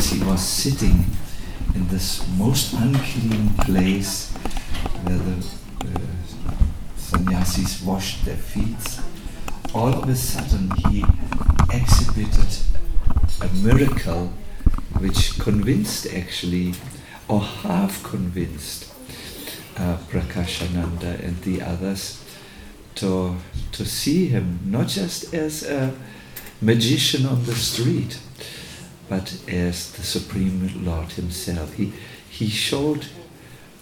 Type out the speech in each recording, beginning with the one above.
as he was sitting in this most unclean place where the uh, sannyasis washed their feet, all of a sudden he exhibited a miracle which convinced actually, or half convinced, uh, Prakashananda and the others to, to see him not just as a magician on the street, but as the Supreme Lord Himself. He, he showed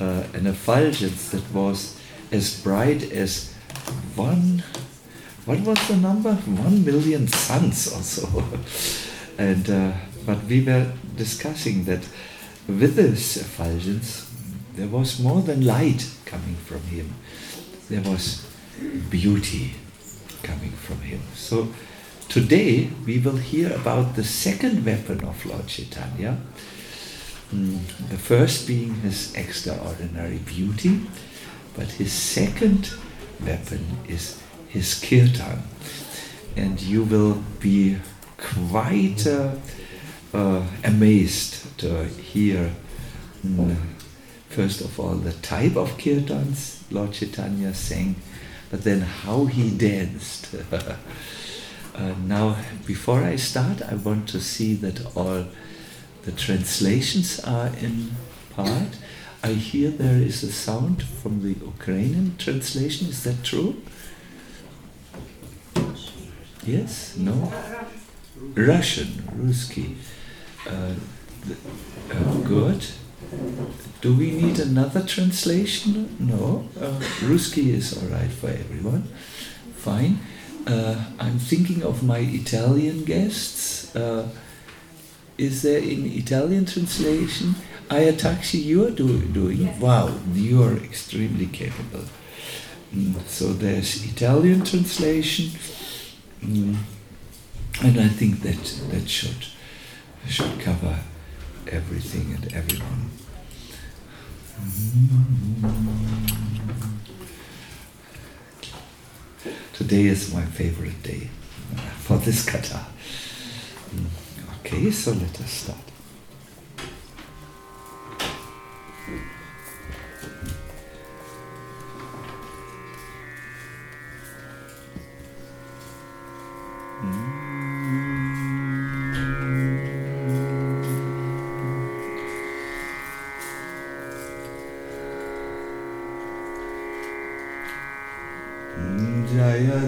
uh, an effulgence that was as bright as one, what was the number? One million suns or so. and, uh, but we were discussing that with this effulgence, there was more than light coming from him. There was beauty coming from him. So today we will hear about the second weapon of Lord Chaitanya. Mm, the first being his extraordinary beauty, but his second weapon is his kirtan. And you will be quite uh, uh, amazed to hear, mm, first of all, the type of kirtans Lord Chaitanya sang, but then how he danced. uh, now, before I start, I want to see that all the translations are in part. I hear there is a sound from the Ukrainian translation. Is that true? Yes? No? Russian, Ruski. Uh, uh, good. Do we need another translation? No. Uh, Ruski is all right for everyone. Fine. Uh, I'm thinking of my Italian guests. Uh, is there in Italian translation? Ayataxi, you are do, doing? Yes. Wow, you are extremely capable. Mm, so there's Italian translation, mm, and I think that that should should cover everything and everyone. Today is my favorite day for this katha. Mm, Okay, so let us start. Jaya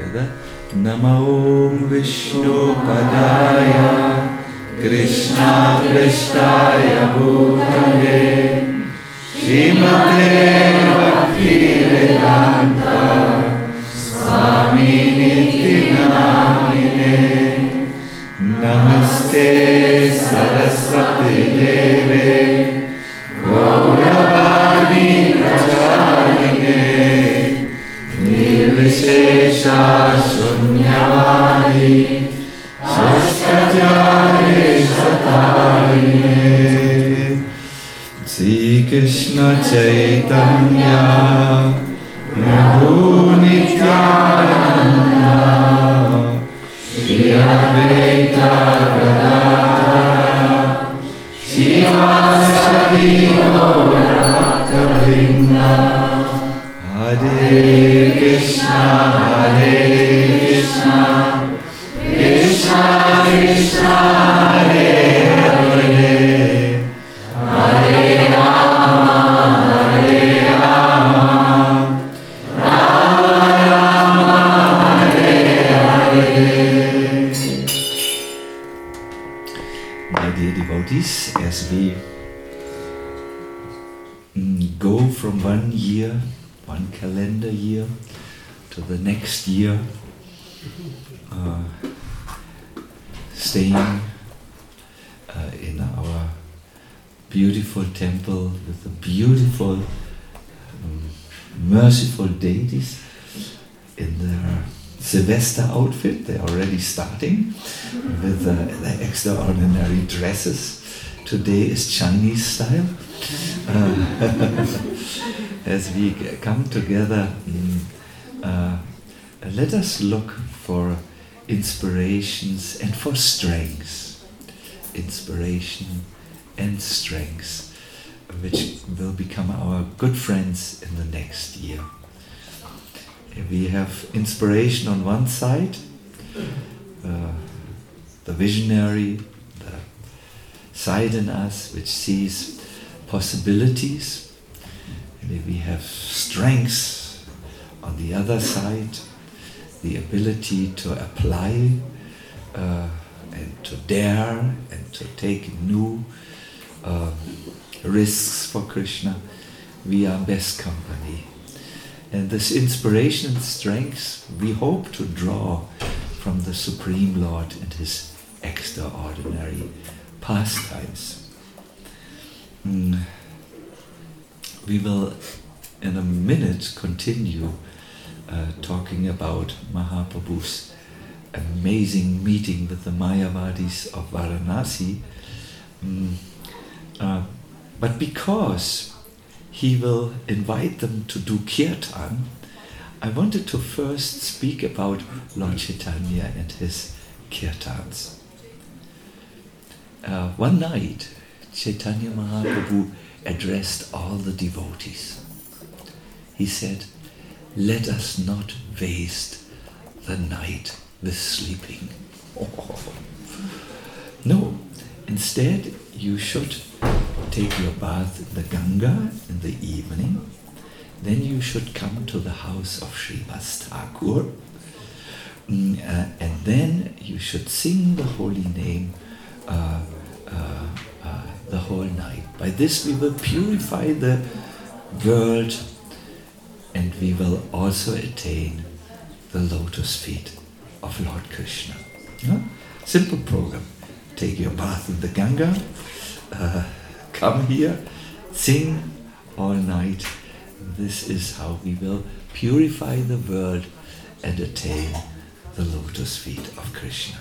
यदा नमो विष्णुपदाय कृष्णा कृष्णाय न Chaitanya dresses. Today is Chinese style. Uh, as we come together, mm, uh, let us look for inspirations and for strengths. Inspiration and strengths, which will become our good friends in the next year. We have inspiration on one side, uh, the visionary, side in us which sees possibilities. And if we have strengths on the other side, the ability to apply uh, and to dare and to take new uh, risks for Krishna, we are best company. And this inspiration and strength we hope to draw from the Supreme Lord and his extraordinary pastimes. Mm. We will in a minute continue uh, talking about Mahaprabhu's amazing meeting with the Mayavadis of Varanasi. Mm, uh, but because he will invite them to do kirtan, I wanted to first speak about Lord Chaitanya and his kirtans. Uh, one night, Chaitanya Mahaprabhu addressed all the devotees. He said, Let us not waste the night with sleeping. No, instead, you should take your bath in the Ganga in the evening. Then you should come to the house of Srivas Thakur. Mm, uh, and then you should sing the holy name uh, the whole night. By this we will purify the world and we will also attain the lotus feet of Lord Krishna. Yeah? Simple program. Take your bath in the Ganga, uh, come here, sing all night. This is how we will purify the world and attain the lotus feet of Krishna.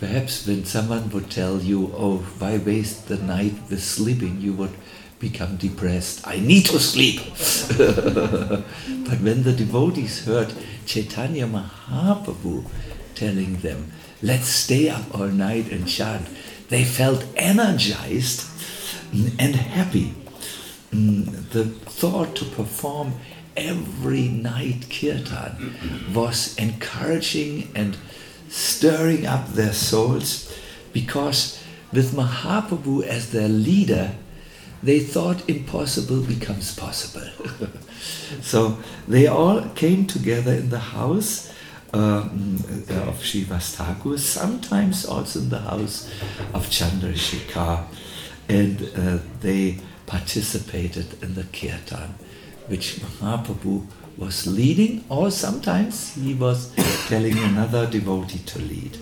Perhaps when someone would tell you, oh, why waste the night with sleeping, you would become depressed. I need to sleep. but when the devotees heard Chaitanya Mahaprabhu telling them, let's stay up all night and chant, they felt energized and happy. Mm, the thought to perform every night kirtan was encouraging and stirring up their souls because with Mahaprabhu as their leader, they thought impossible becomes possible. so they all came together in the house um, of Srivas Thakur, sometimes also in the house of Chandrasekhar, and uh, they participated in the kirtan, which Mahaprabhu was leading, or sometimes he was telling another devotee to lead.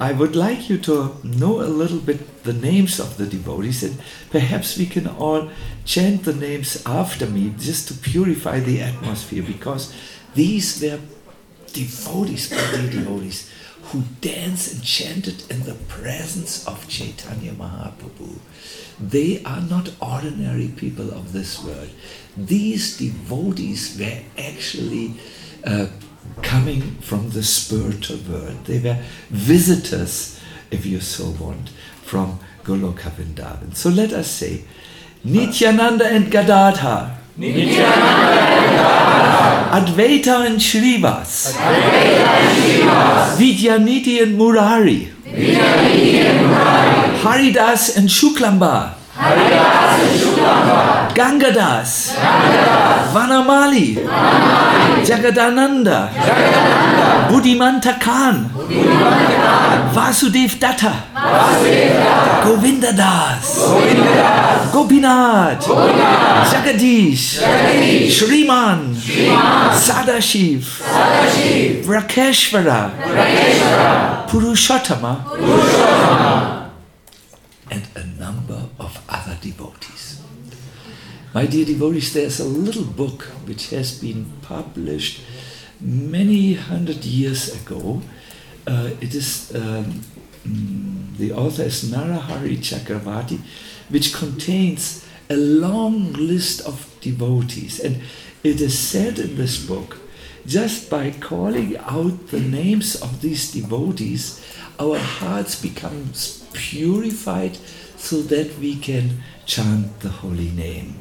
I would like you to know a little bit the names of the devotees, and perhaps we can all chant the names after me just to purify the atmosphere, because these were devotees, devotees, who danced and chanted in the presence of Chaitanya Mahaprabhu. They are not ordinary people of this world. These devotees were actually uh, coming from the spiritual world. They were visitors, if you so want, from Goloka Vrindavan. So let us say, Nityananda and Gadadhar. Advaita and Shrivas. Vidyanidhi and Murari. Haridas and Shuklamba, Haridas and Shuklamba. Gangadas, Vanamali, Jagadananda, Buddhimanta Khan, Vasudev Datta, Govinda Das, Gopinath, Jagadish, Shriman, Sadashiv, Vakreshvara, Purushottama, and a number of other devotees. My dear devotees, there's a little book which has been published many hundred years ago. Uh, it is um, mm, the author is Narahari Chakravarti, which contains a long list of devotees, and it is said in this book, just by calling out the names of these devotees, our hearts become purified so that we can chant the holy name.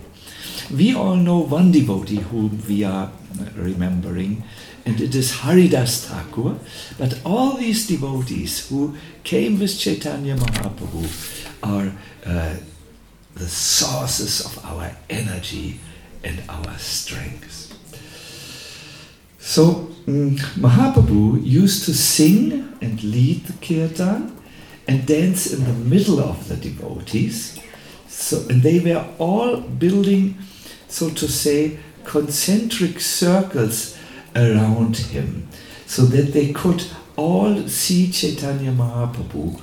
We all know one devotee whom we are remembering, and it is Haridas Thakur. But all these devotees who came with Chaitanya Mahaprabhu are uh, the sources of our energy and our strength. So um, Mahaprabhu used to sing and lead the kirtan and dance in the middle of the devotees. So, and they were all building so to say, concentric circles around him so that they could all see Chaitanya Mahaprabhu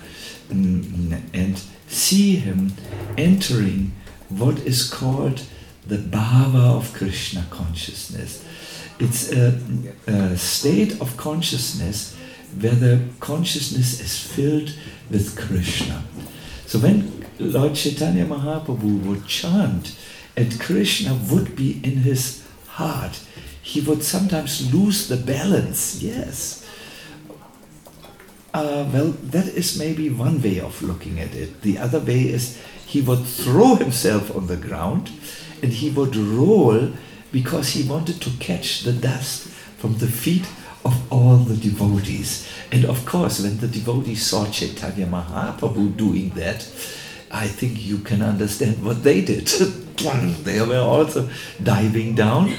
mm, and see him entering what is called the bhava of Krishna consciousness. It's a, a state of consciousness where the consciousness is filled with Krishna. So when Lord Chaitanya Mahaprabhu would chant, and Krishna would be in his heart. He would sometimes lose the balance, yes. Uh, well, that is maybe one way of looking at it. The other way is he would throw himself on the ground and he would roll because he wanted to catch the dust from the feet of all the devotees. And of course, when the devotees saw Chaitanya Mahaprabhu doing that, I think you can understand what they did. they were also diving down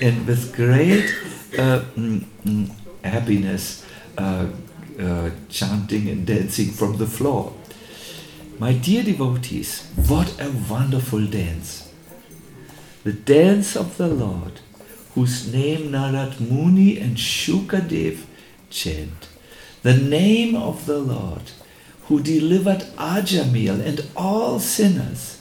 and with great uh, mm, mm, happiness uh, uh, chanting and dancing from the floor. My dear devotees, what a wonderful dance! The dance of the Lord, whose name Narad Muni and Shukadev chant. The name of the Lord, who delivered Ajamil and all sinners.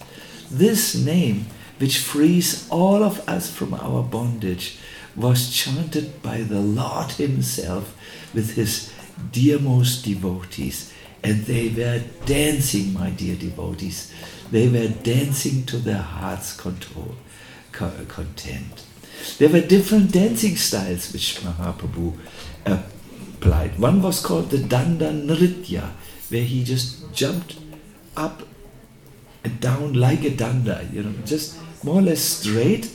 This name, which frees all of us from our bondage, was chanted by the Lord Himself with His dearmost devotees. And they were dancing, my dear devotees. They were dancing to their heart's control, content. There were different dancing styles which Mahaprabhu uh, applied. One was called the Danda Nritya, where he just jumped up and down like a danda, you know, just more or less straight,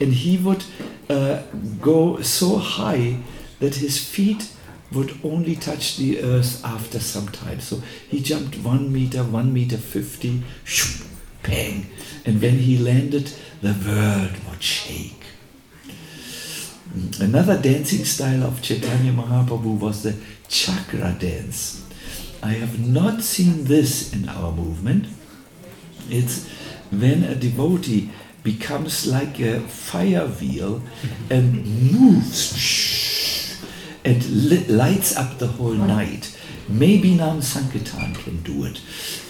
and he would uh, go so high that his feet would only touch the earth after some time. So he jumped one meter, one meter fifty, shoop, bang, and when he landed, the world would shake. Another dancing style of Chaitanya Mahaprabhu was the chakra dance. I have not seen this in our movement. It's when a devotee becomes like a fire wheel and moves and lights up the whole night. Maybe Nam Sankirtan can do it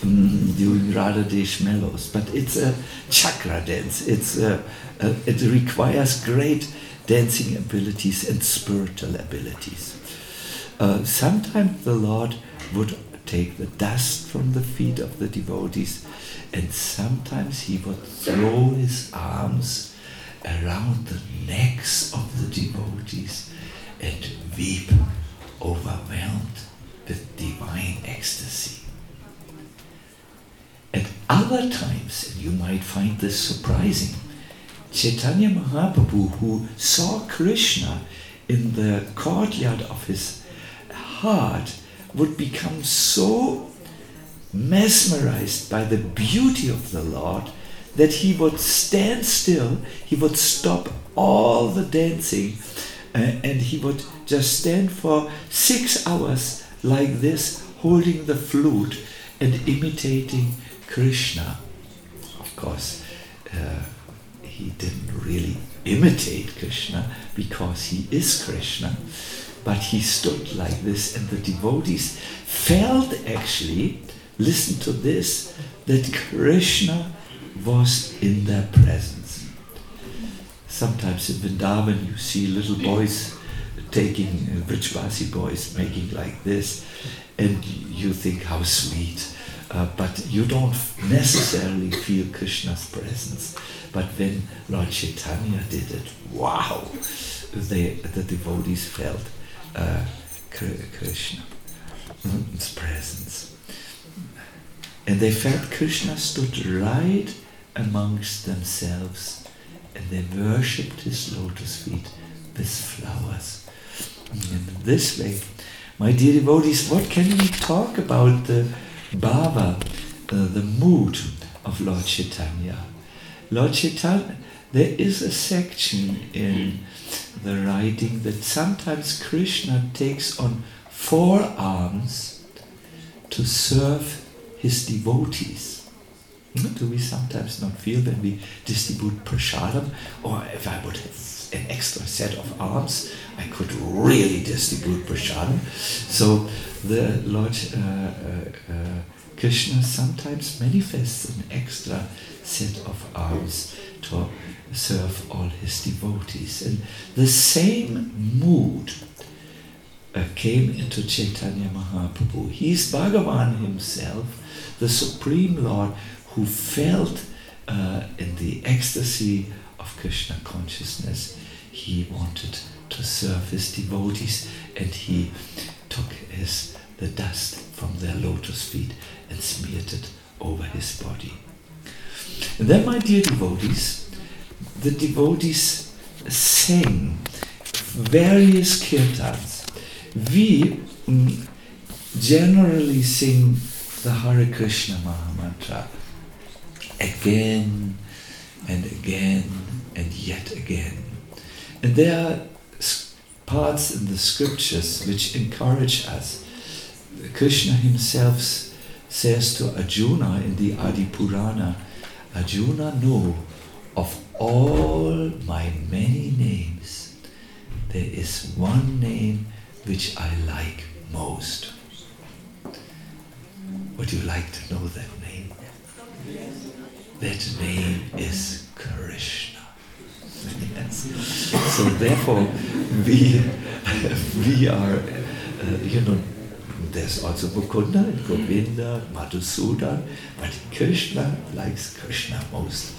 um, during Radhadesh Mellows, but it's a chakra dance. It's a, a, it requires great dancing abilities and spiritual abilities. Uh, sometimes the Lord would take the dust from the feet of the devotees, and sometimes he would throw his arms around the necks of the devotees and weep, overwhelmed with divine ecstasy. At other times, and you might find this surprising, Chaitanya Mahaprabhu, who saw Krishna in the courtyard of his heart, would become so mesmerized by the beauty of the Lord that he would stand still, he would stop all the dancing, uh, and he would just stand for six hours like this, holding the flute and imitating Krishna. Of course, uh, he didn't really imitate Krishna because he is Krishna, but he stood like this, and the devotees felt actually, listen to this, that Krishna was in their presence. Sometimes in Vrindavan you see little boys taking uh, boys making like this, and you think how sweet. Uh, but you don't necessarily feel Krishna's presence. But when Lord Chaitanya did it, wow, they, the devotees felt uh, Krishna's presence. And they felt Krishna stood right amongst themselves and they worshipped his lotus feet with flowers. And this way, my dear devotees, what can we talk about the bhava, uh, the mood of Lord Chaitanya? Lord Chaitanya, there is a section in the writing that sometimes Krishna takes on four arms to serve his devotees. Hmm, do we sometimes not feel when we distribute prasadam? Or if I would have an extra set of arms, I could really distribute prasadam. So the Lord uh, uh, uh, Krishna sometimes manifests an extra set of arms to serve all his devotees. And the same mood uh, came into Chaitanya Mahaprabhu. He is Bhagavan himself, the Supreme Lord who felt uh, in the ecstasy of Krishna consciousness. He wanted to serve his devotees and he took his, the dust from their lotus feet and smeared it over his body. And then, my dear devotees, the devotees sing various kirtans. We mm, generally sing the Hare Krishna Mahamantra again and again and yet again. And there are parts in the scriptures which encourage us. Krishna himself says to Arjuna in the Adi Purana, Arjuna, know of all my many names, there is one name which I like most. Would you like to know that name? That name is Krishna. yes. So therefore, we we are, uh, you know, there's also Mukunda and Govinda, Madhusudan, but Krishna likes Krishna most.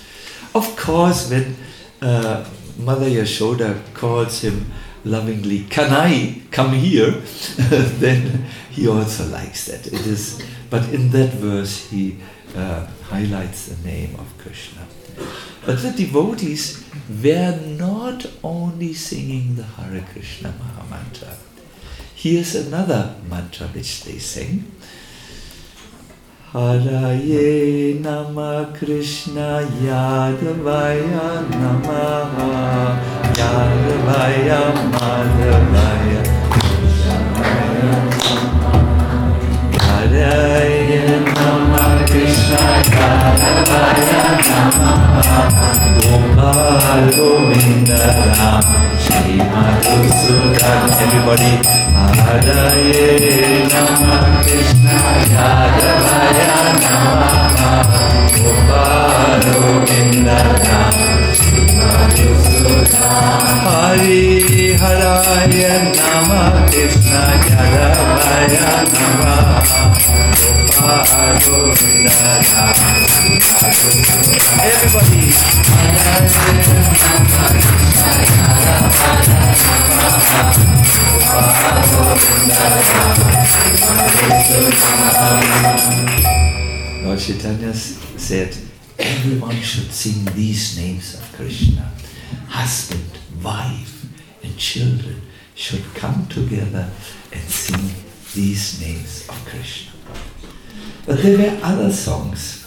Of course, when uh, Mother Yashoda calls him lovingly, Can I come here? then he also likes that. It is, but in that verse, he uh, highlights the name of Krishna. But the devotees were not only singing the Hare Krishna Mahamantra Here's another mantra which they sing. Haraye Nama Krishna Yadavaya Namaha Yadavaya Madhavaya Haraye Nama Krishna Yadavaya Namaha Gopal Everybody Haraye Nama Krishna Yadavaya Namaha Gopalo Indana Hari Haraya Nama Krishna Yadavaya Namaha Gopalo Indana Everybody Lord Chaitanya said, everyone should sing these names of Krishna. Husband, wife, and children should come together and sing these names of Krishna. But there were other songs.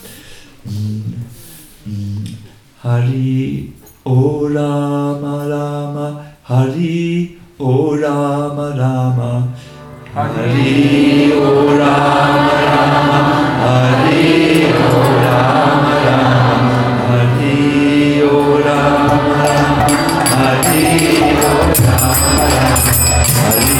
Hari O Rama Rama Hari O Rama Rama Hari O Rama Rama Hari O Rama Rama Hari O Rama Rama Hari O Rama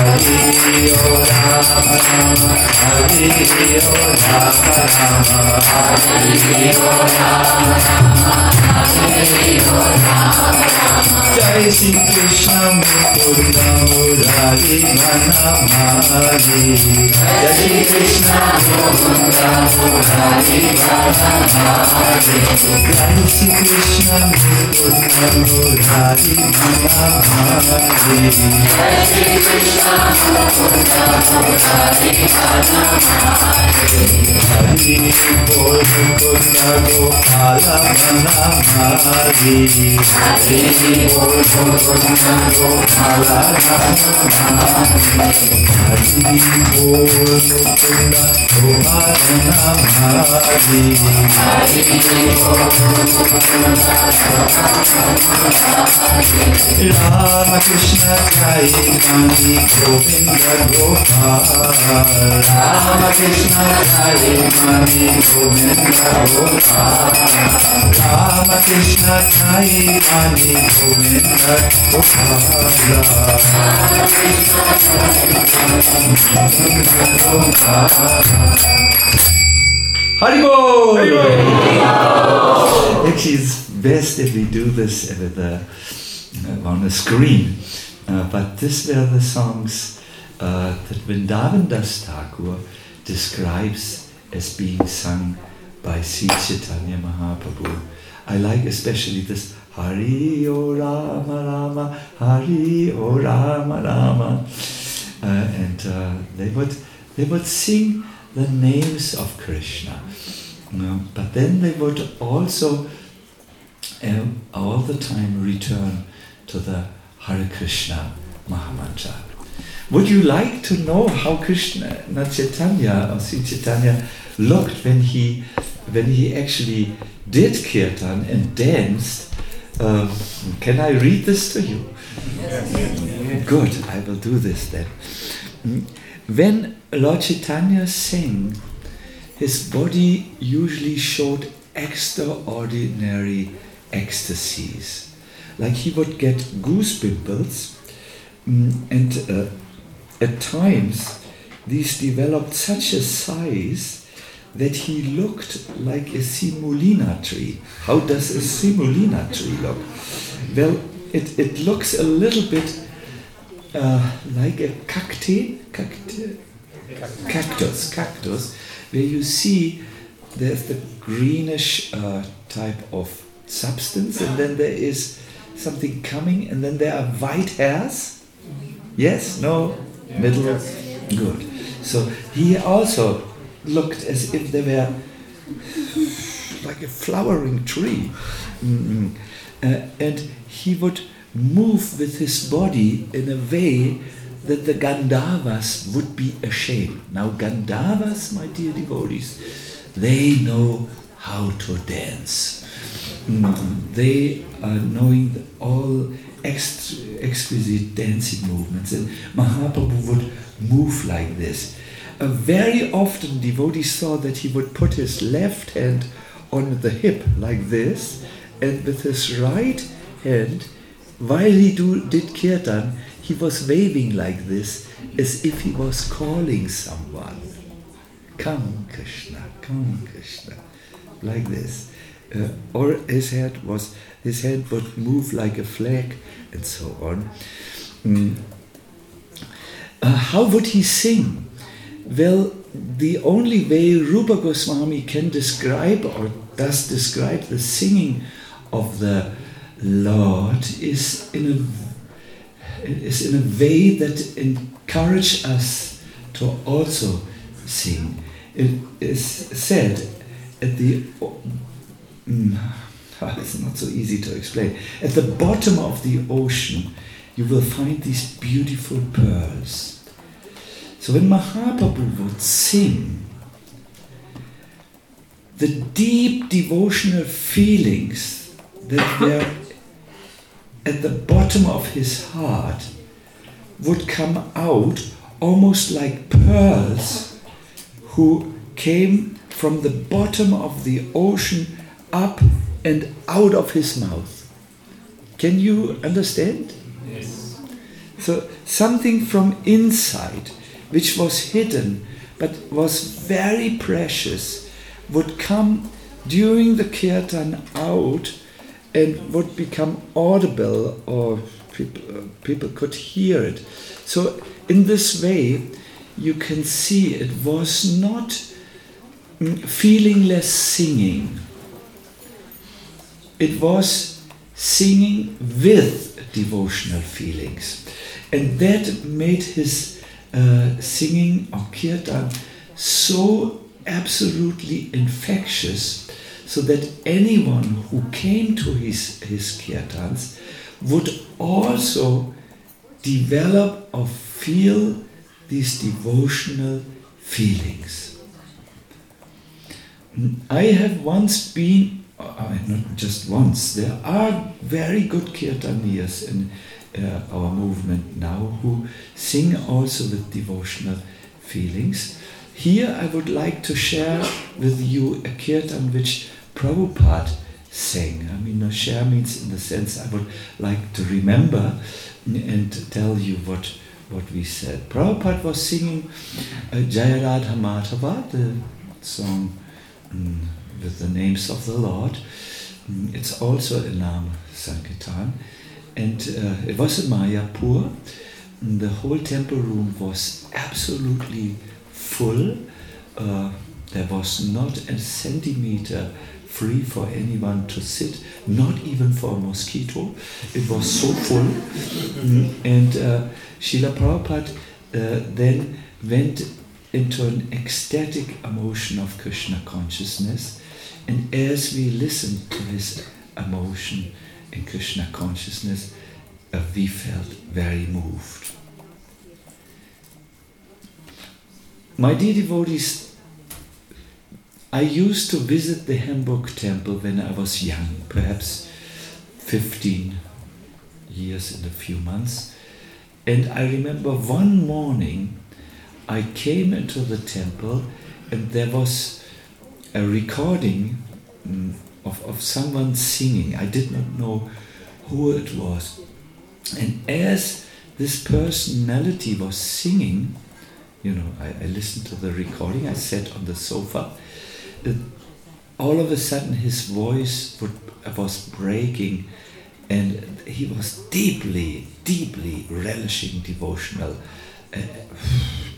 Hari Jai Shri Krishna Mukunda Murari Manamari Jai Shri Krishna Mukunda Murari Manamari Jai Shri Krishna Mukunda Murari Manamari Jai Shri Krishna Mukunda Murari Manamari Hari Bol Mukunda Gopala Manamari Hari Bol Mukunda Gopala Manamari Hari Bol Mukunda Gopala Manamari Hari Bol Rama Krishna Jai Gandhi Govinda Gopal Rama Krishna Jai Gandhi Govinda Gopal Rama Krishna Jai Gandhi Govinda Gopal Haribol! Actually, it's best if we do this with a, on a screen. Uh, but these were the songs uh, that Vrindavan Das Thakur describes as being sung by Sri Chaitanya Mahaprabhu. I like especially this Hari O Rama Rama, Hari O Rama Rama. Uh, and uh, they would they would sing the names of Krishna. Um, but then they would also all the time return to the Hare Krishna Mahamantra. Would you like to know how Krishna na Chaitanya or Sri Chaitanya looked when he when he actually did kirtan and danced? Um, can I read this to you? Yes. Good, I will do this then. When Lord Chaitanya sang, his body usually showed extraordinary ecstasies. Like he would get goose pimples, mm, and uh, at times these developed such a size that he looked like a simulina tree. How does a simulina tree look? Well, it, it looks a little bit uh, like a cacti, cacti, cactus, cactus, where you see there's the greenish uh, type of substance, and then there is something coming, and then there are white hairs. Yes? No? Middle? Good. So he also looked as if they were like a flowering tree. Mm-mm. Uh, and he would move with his body in a way that the Gandharvas would be ashamed. Now, Gandharvas, my dear devotees, they know how to dance. They are knowing all ex- exquisite dancing movements, and Mahaprabhu would move like this. Uh, very often, devotees saw that he would put his left hand on the hip like this, and with his right hand, while he do, did kirtan, he was waving like this, as if he was calling someone. Come, Krishna, come, Krishna, like this. Uh, or his head was, his hand would move like a flag, and so on. Mm. Uh, how would he sing? Well, the only way Rupa Goswami can describe or does describe the singing of the Lord is in a is in a way that encourage us to also sing. It is said at the mm, it's not so easy to explain. At the bottom of the ocean, you will find these beautiful pearls. So when Mahaprabhu would sing, the deep devotional feelings that were at the bottom of his heart would come out almost like pearls who came from the bottom of the ocean up and out of his mouth. Can you understand? Yes. So something from inside, which was hidden but was very precious, would come during the kirtan out and would become audible or people, uh, people could hear it. So in this way, you can see it was not mm, feelingless singing. It was singing with devotional feelings. And that made his uh, singing or kirtan so absolutely infectious so that anyone who came to his, his kirtans would also develop or feel these devotional feelings. I have once been, uh, not just once, there are very good kirtaniers in uh, our movement now who sing also with devotional feelings. Here I would like to share with you a kirtan which Prabhupada sang. I mean, share means in the sense I would like to remember and tell you what, what we said. Prabhupada was singing uh, Jayaradha Madhava, the song um, with the names of the Lord. Um, it's also a Nam Sankirtan. And uh, it was in Mayapur. And the whole temple room was absolutely full. Uh, there was not a centimeter free for anyone to sit, not even for a mosquito. It was so full. Mm, and uh, Srila Prabhupada uh, then went into an ecstatic emotion of Krishna consciousness. And as we listened to this emotion in Krishna consciousness, uh, we felt very moved. My dear devotees, I used to visit the Hamburg temple when I was young, perhaps 15 years and a few months. And I remember one morning I came into the temple and there was a recording um, of, of someone singing. I did not know who it was. And as this personality was singing, you know, I, I listened to the recording, I sat on the sofa. Uh, all of a sudden, his voice would, was breaking, and he was deeply, deeply relishing devotional, uh,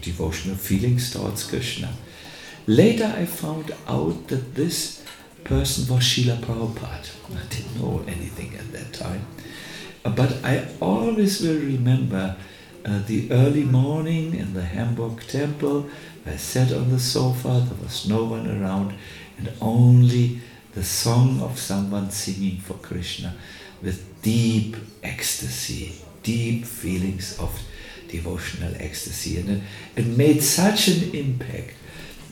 devotional feelings towards Krishna. Later, I found out that this person was Srila Prabhupada. I didn't know anything at that time. Uh, but I always will remember uh, the early morning in the Hamburg temple. I sat on the sofa, there was no one around, and only the song of someone singing for Krishna with deep ecstasy, deep feelings of devotional ecstasy. And it, it made such an impact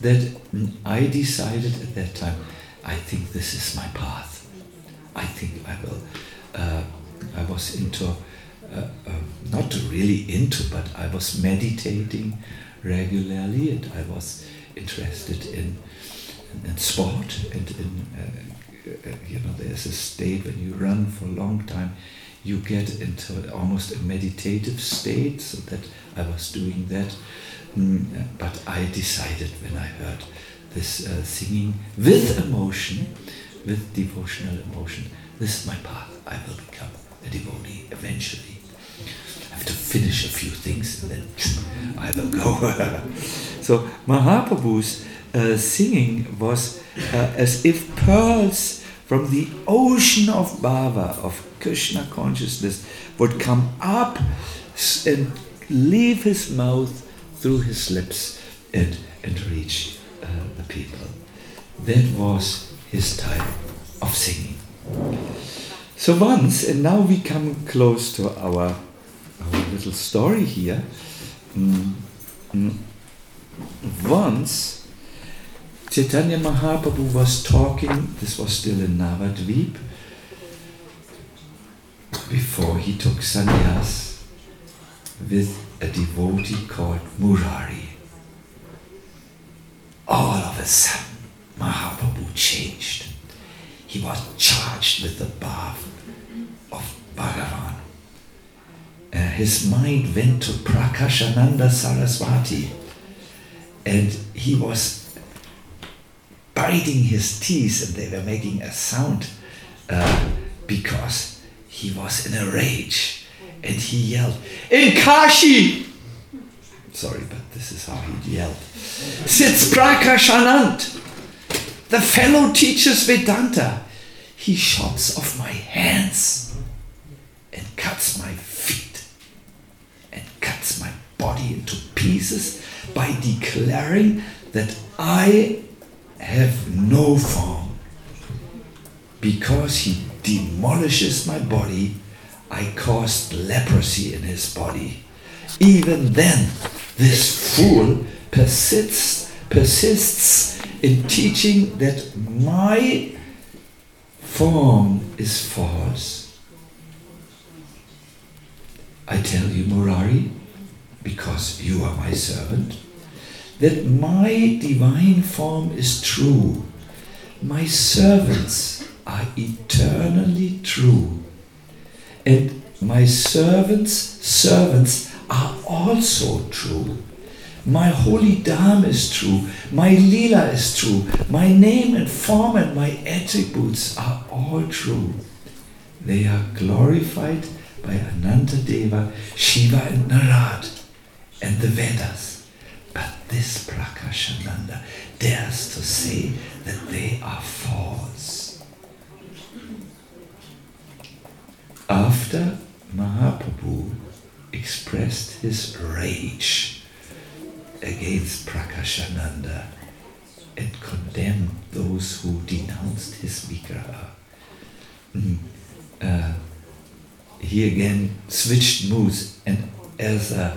that I decided at that time, I think this is my path. I think I will. Uh, I was into, uh, uh, not really into, but I was meditating regularly and I was interested in, in, in sport and in, uh, uh, you know, there's a state when you run for a long time, you get into almost a meditative state, so that I was doing that. Mm, but I decided when I heard this uh, singing with emotion, with devotional emotion, this is my path. I will become a devotee eventually. I have to finish a few things and then I will go. so Mahaprabhu's uh, singing was uh, as if pearls from the ocean of bhava, of Krishna consciousness, would come up and leave his mouth through his lips and, and reach uh, the people. That was his type of singing. So once, and now we come close to our, our little story here. Mm, mm, once, Chaitanya Mahaprabhu was talking, this was still in Navadvip, before he took sannyas with a devotee called Murari. All of a sudden, Mahaprabhu changed. He was charged with the bath of Bhagavan. Uh, his mind went to Prakashananda Saraswati and he was biting his teeth and they were making a sound uh, because he was in a rage and he yelled, In Kashi! Sorry, but this is how he yelled. Sits Prakashanand, the fellow teaches Vedanta. He chops off my hands and cuts my feet and cuts my body into pieces by declaring that I have no form. Because he demolishes my body, I caused leprosy in his body. Even then, this fool persists, persists in teaching that my form is false. I tell you, Murari, because you are my servant, that my divine form is true. My servants are eternally true. And my servants' servants are also true. My holy Dham is true. My Leela is true. My name and form and my attributes are all true. They are glorified by Anantadeva, Shiva and Narad and the Vedas. But this Prakashananda dares to say that they are false. After Mahaprabhu expressed his rage against Prakashananda and condemned those who denounced his Vigraha, mm, uh, he again switched moods and as a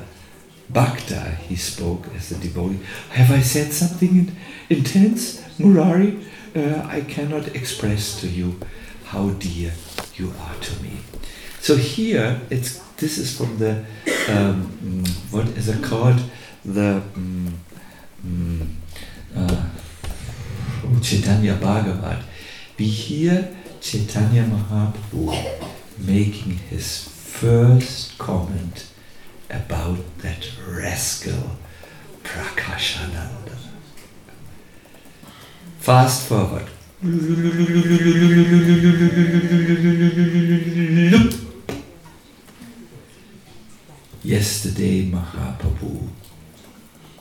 Bhakta, he spoke as a devotee. Have I said something intense, Murari? Uh, I cannot express to you how dear you are to me. So here, it's this is from the um, what is it called? The um, uh, Chaitanya Bhagavat. We hear Chaitanya Mahaprabhu making his first comment about that rascal Prakashananda. Fast forward. Yesterday Mahaprabhu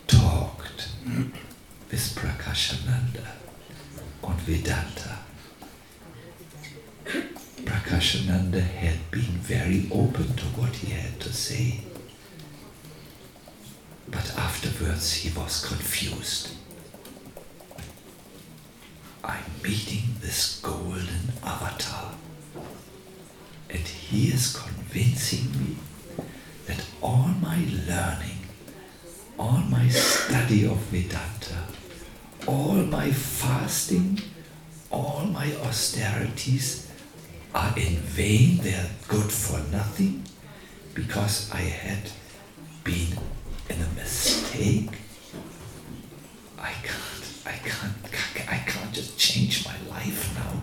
talked with Prakashananda on Vedanta. Prakashananda had been very open to what he had to say. But afterwards he was confused. I'm meeting this golden avatar, and he is convincing me that all my learning, all my study of Vedanta, all my fasting, all my austerities are in vain, they are good for nothing, because I had been in a mistake. I can't, I can't, I can't just change my life now.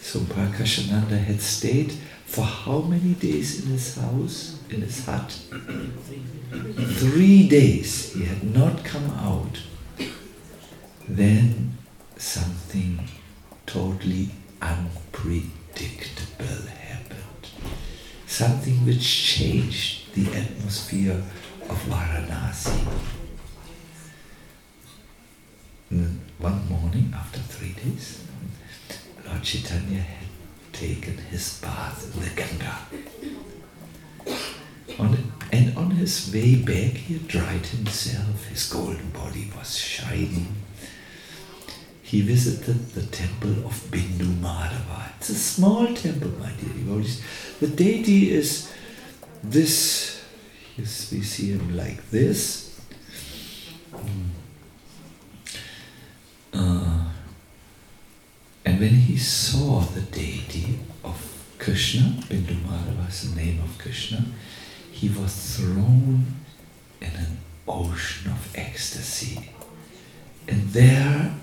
So Prakashananda had stayed for how many days in his house, in his hut? Three days. He had not come out. Then something totally unpredictable happened. Something which changed the atmosphere of Varanasi. One morning, after three days, Lord Chaitanya had taken his bath in the Ganga. On, and on his way back, he had dried himself. His golden body was shining. He visited the temple of Bindu Madhava. It's a small temple, my dear devotees. The deity is this Yes, we see him like this. Uh, and when he saw the deity of Krishna, Bindu Madhava was the name of Krishna, he was thrown in an ocean of ecstasy. And there,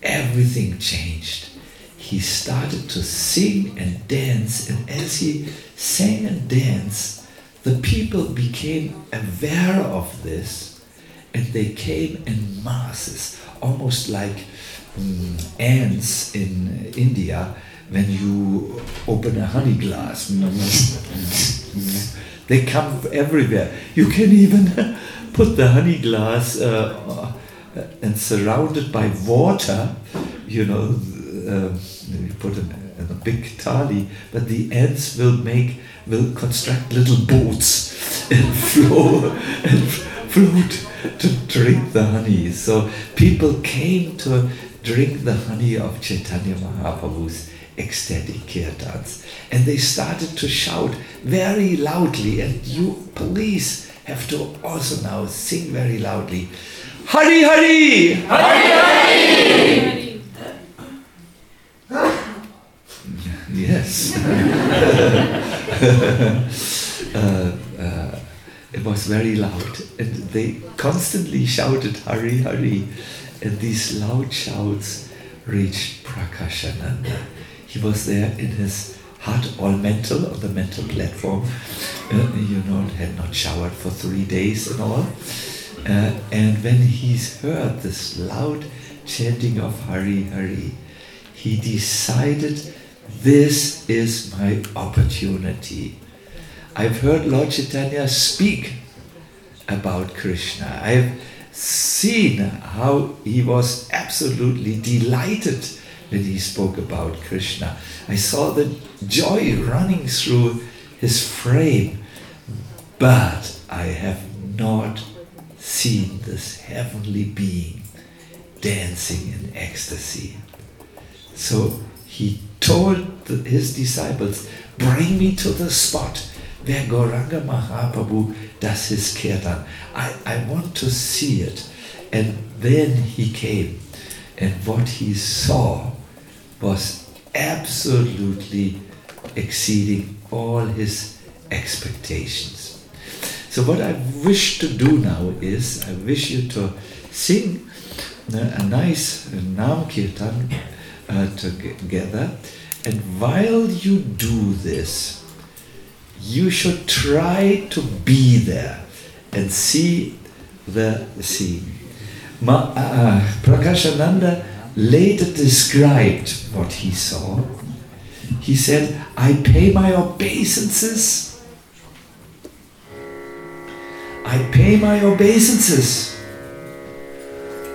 everything changed. He started to sing and dance, and as he sang and danced, the people became aware of this and they came in masses, almost like um, ants in India when you open a honey glass. they come everywhere. You can even put the honey glass uh, and surrounded by water, you know, uh, you put it in a big tali, but the ants will make, will construct little boats and flow and float to drink the honey. So people came to drink the honey of Chaitanya Mahaprabhu's ecstatic kirtans. And they started to shout very loudly, and you police have to also now sing very loudly. Hari Hari! Hari Hari! yes. uh, uh, it was very loud, and they constantly shouted Hari Hari, and these loud shouts reached Prakashananda. He was there in his hut, all mental, on the mental platform, uh, you know, had not showered for three days and all. Uh, and when he heard this loud chanting of Hari Hari, he decided this is my opportunity. I've heard Lord Chaitanya speak about Krishna. I've seen how he was absolutely delighted when he spoke about Krishna. I saw the joy running through his frame, but I have not seen this heavenly being dancing in ecstasy. So he told the, his disciples, Bring me to the spot where Gauranga Mahaprabhu does his kirtan. I, I want to see it. And then he came, and what he saw was absolutely exceeding all his expectations. So, what I wish to do now is I wish you to sing a nice Nam Kirtan uh, together, and while you do this, you should try to be there and see the scene. Ma, uh, Prakashananda later described what he saw. He said, I pay my obeisances. I pay my obeisances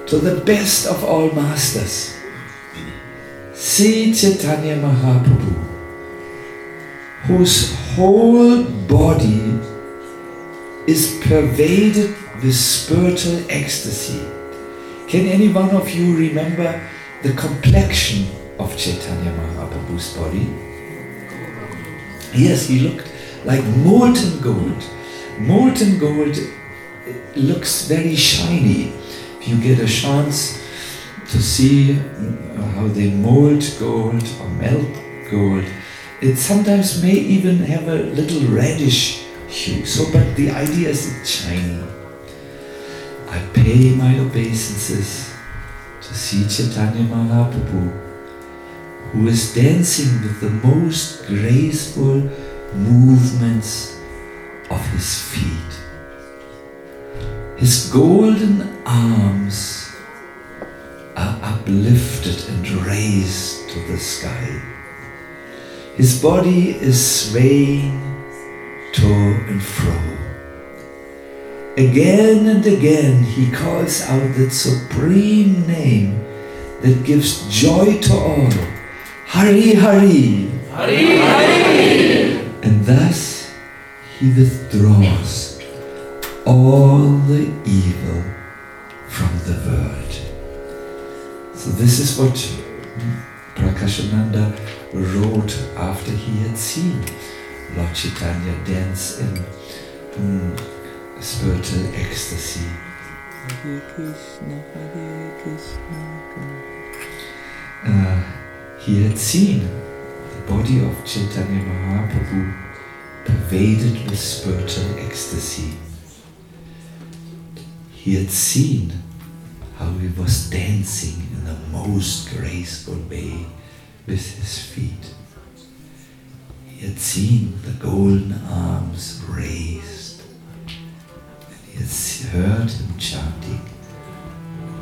to the best of all masters. Sri Chaitanya Mahaprabhu, whose whole body is pervaded with spiritual ecstasy. Can any one of you remember the complexion of Chaitanya Mahaprabhu's body? Yes, he looked like molten gold. Molten gold looks very shiny. If you get a chance to see uh, how they mold gold or melt gold, it sometimes may even have a little reddish hue. So, but the idea is it's shiny. I pay my obeisances to Sri Chaitanya Mahaprabhu, who is dancing with the most graceful movements of his feet. His golden arms are uplifted and raised to the sky. His body is swaying to and fro. Again and again he calls out that supreme name that gives joy to all. Hari Hari. Hari Hari. And thus he withdraws all the evil from the world. So this is what Prakashananda wrote after he had seen Lord Chaitanya dance in mm, spiritual ecstasy. Hare Krishna, Hare Krishna. Uh, he had seen the body of Chaitanya Mahaprabhu pervaded with spiritual ecstasy. He had seen how he was dancing in the most graceful way with his feet. He had seen the golden arms raised, had heard him chanting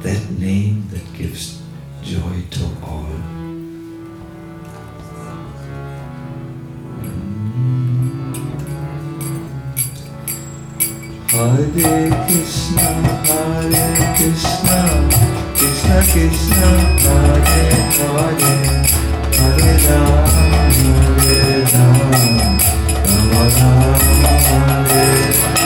that name that gives joy to all. Hare Krishna, Hare Krishna, Krishna Krishna, Hare Hare, Hare Ram, Hare Ram, Ram Ram, Hare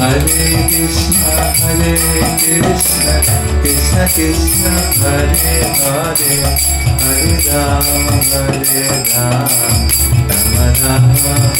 Hare Krishna, Hare Krishna, Krishna Krishna, Hare Hare, Hare Rama, Hare Rama, Rama Rama.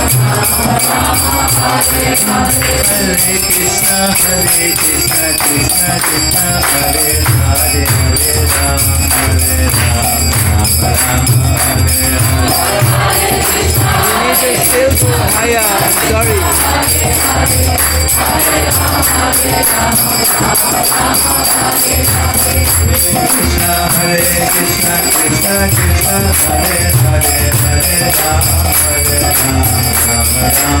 Thank you. Ram Ram, Hare Krishna, Hare Krishna, Krishna Krishna, Hare Hare, Hare Hare Hare Hare. You need to higher. Hare Krishna, Krishna Krishna, Hare Hare, Hare Hare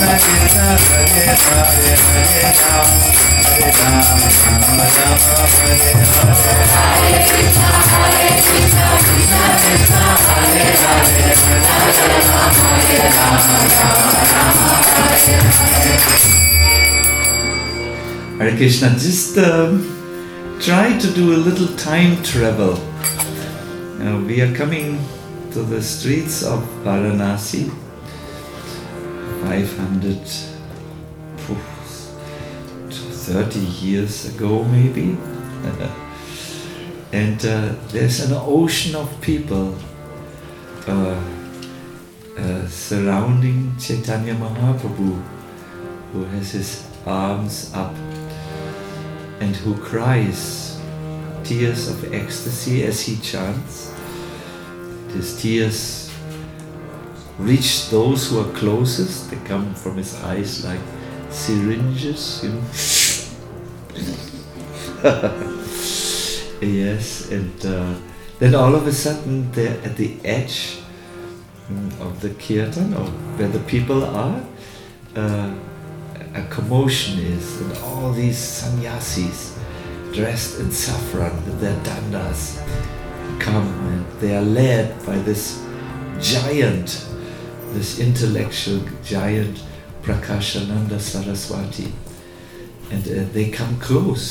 Krishna, Krishna Krishna, Hare Krishna, just um, try to do a little time travel. Uh, we are coming to the streets of Varanasi, 500, phew, 30 years ago maybe. and uh, there's an ocean of people uh, uh, surrounding Chaitanya Mahaprabhu, who has his arms up and who cries tears of ecstasy as he chants. His tears reach those who are closest, they come from his eyes like syringes, you know. yes, and uh, then all of a sudden, they're at the edge mm, of the kirtan, or where the people are, uh, a commotion is, and all these sannyasis dressed in saffron with their dandas come, and they are led by this giant, this intellectual giant, Prakashananda Saraswati. And uh, they come close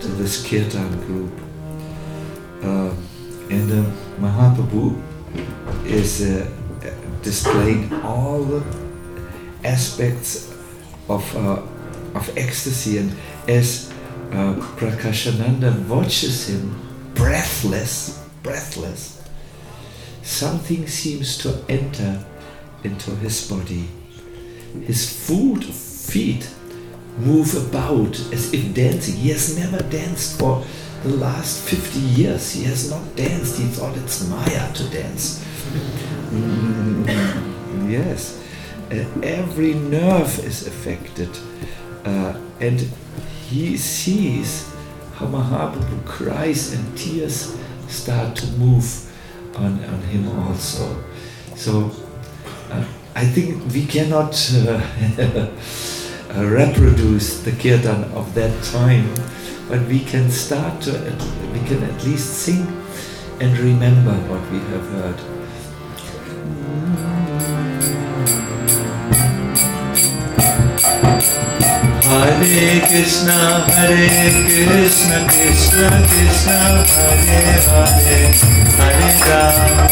to this kirtan group. Uh, and uh, Mahaprabhu is uh, displaying all the aspects of, uh, of ecstasy. And as uh, Prakashananda watches him, breathless, breathless, something seems to enter into his body. His foot, feet move about as if dancing. He has never danced for the last 50 years. He has not danced. He thought it's Maya to dance. Mm, yes. Uh, every nerve is affected. Uh, and he sees how Mahaprabhu cries and tears start to move on, on him also. So Uh, I think we cannot uh, uh, reproduce the kirtan of that time, but we can start to, uh, we can at least sing and remember what we have heard. Hare Krishna, Hare Krishna, Krishna Krishna, Hare Hare, Hare Ram,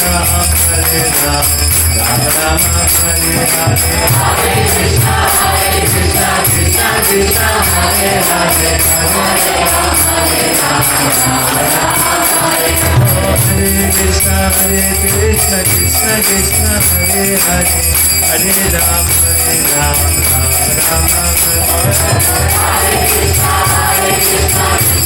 Ram, Hare Ram, Hare Hare. Hare Krishna, Hare Krishna, Krishna Krishna, Hare Hare, Hare Rama, Hare Rama, Hare Krishna, Hare Krishna, Krishna Krishna, Hare Hare, Hare Ram, Hare Ram, Hare Hare. Hare Hare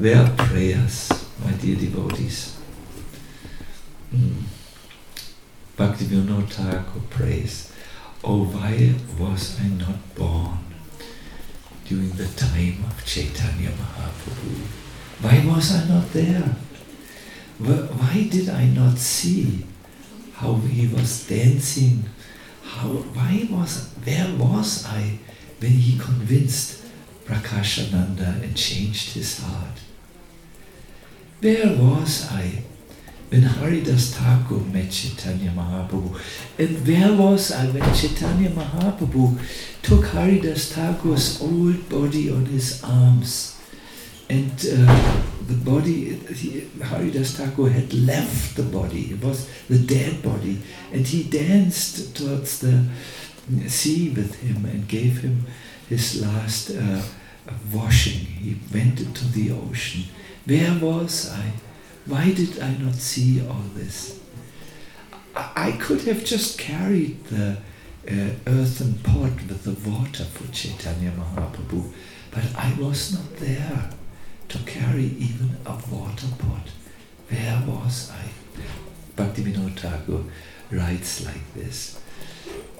There are prayers my dear devotees. Mm. Bhaktivinoda Thakur prays, Oh, why was I not born during the time of Chaitanya Mahaprabhu? Why was I not there? Why did I not see how he was dancing? How, why was, where was I when he convinced Prakashananda and changed his heart? Where was I when Haridas Thakur met Chaitanya Mahaprabhu? And where was I when Chaitanya Mahaprabhu took Haridas Thakur's old body on his arms? And uh, the body, he, Haridas Thakur had left the body, it was the dead body, and he danced towards the sea with him and gave him his last uh, washing. He went into the ocean. Where was I? Why did I not see all this? I, could have just carried the uh, earthen pot with the water for Chaitanya Mahaprabhu, but I was not there to carry even a water pot. Where was I? Bhaktivinoda Thakur writes like this.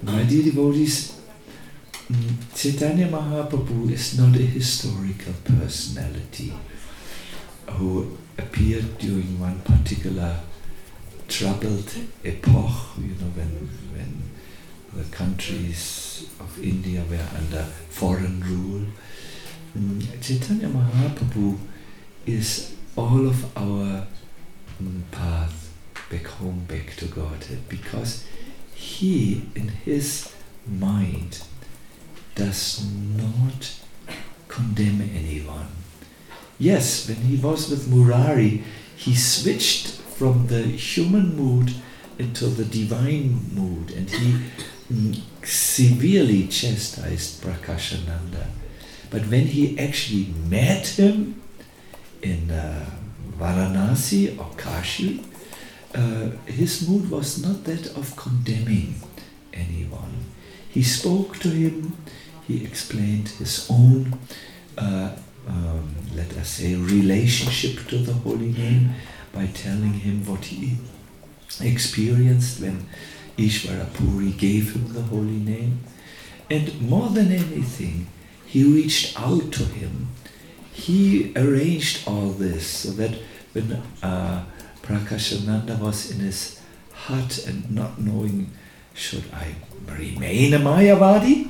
My dear devotees, mm, Chaitanya Mahaprabhu is not a historical personality who appeared during one particular troubled epoch, you know, when, when the countries of India were under foreign rule Mm, Chaitanya Mahaprabhu is all of our mm, path back home, back to Godhead, because he, in his mind, does not condemn anyone. Yes, when he was with Murari, he switched from the human mood into the divine mood and he mm, severely chastised Prakashananda but when he actually met him in uh, Varanasi or Kashi, uh, his mood was not that of condemning anyone. He spoke to him, he explained his own, uh, um, let us say, relationship to the holy name by telling him what he experienced when Ishvara Puri gave him the holy name. And more than anything, he reached out to him. He arranged all this so that when uh, Prakashananda was in his hut and not knowing, should I remain a Mayavadi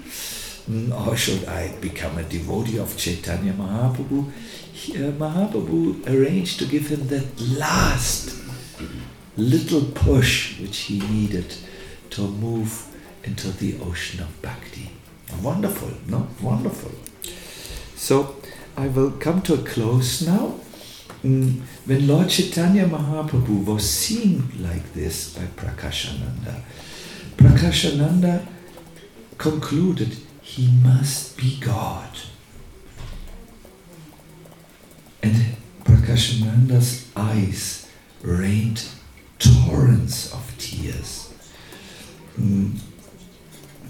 or should I become a devotee of Chaitanya Mahaprabhu? He, uh, Mahaprabhu arranged to give him that last little push which he needed to move into the ocean of bhakti. Wonderful, no? Wonderful. So I will come to a close now. Mm, when Lord Chaitanya Mahaprabhu was seen like this by Prakashananda, Prakashananda concluded he must be God. And Prakashananda's eyes rained torrents of tears. Mm.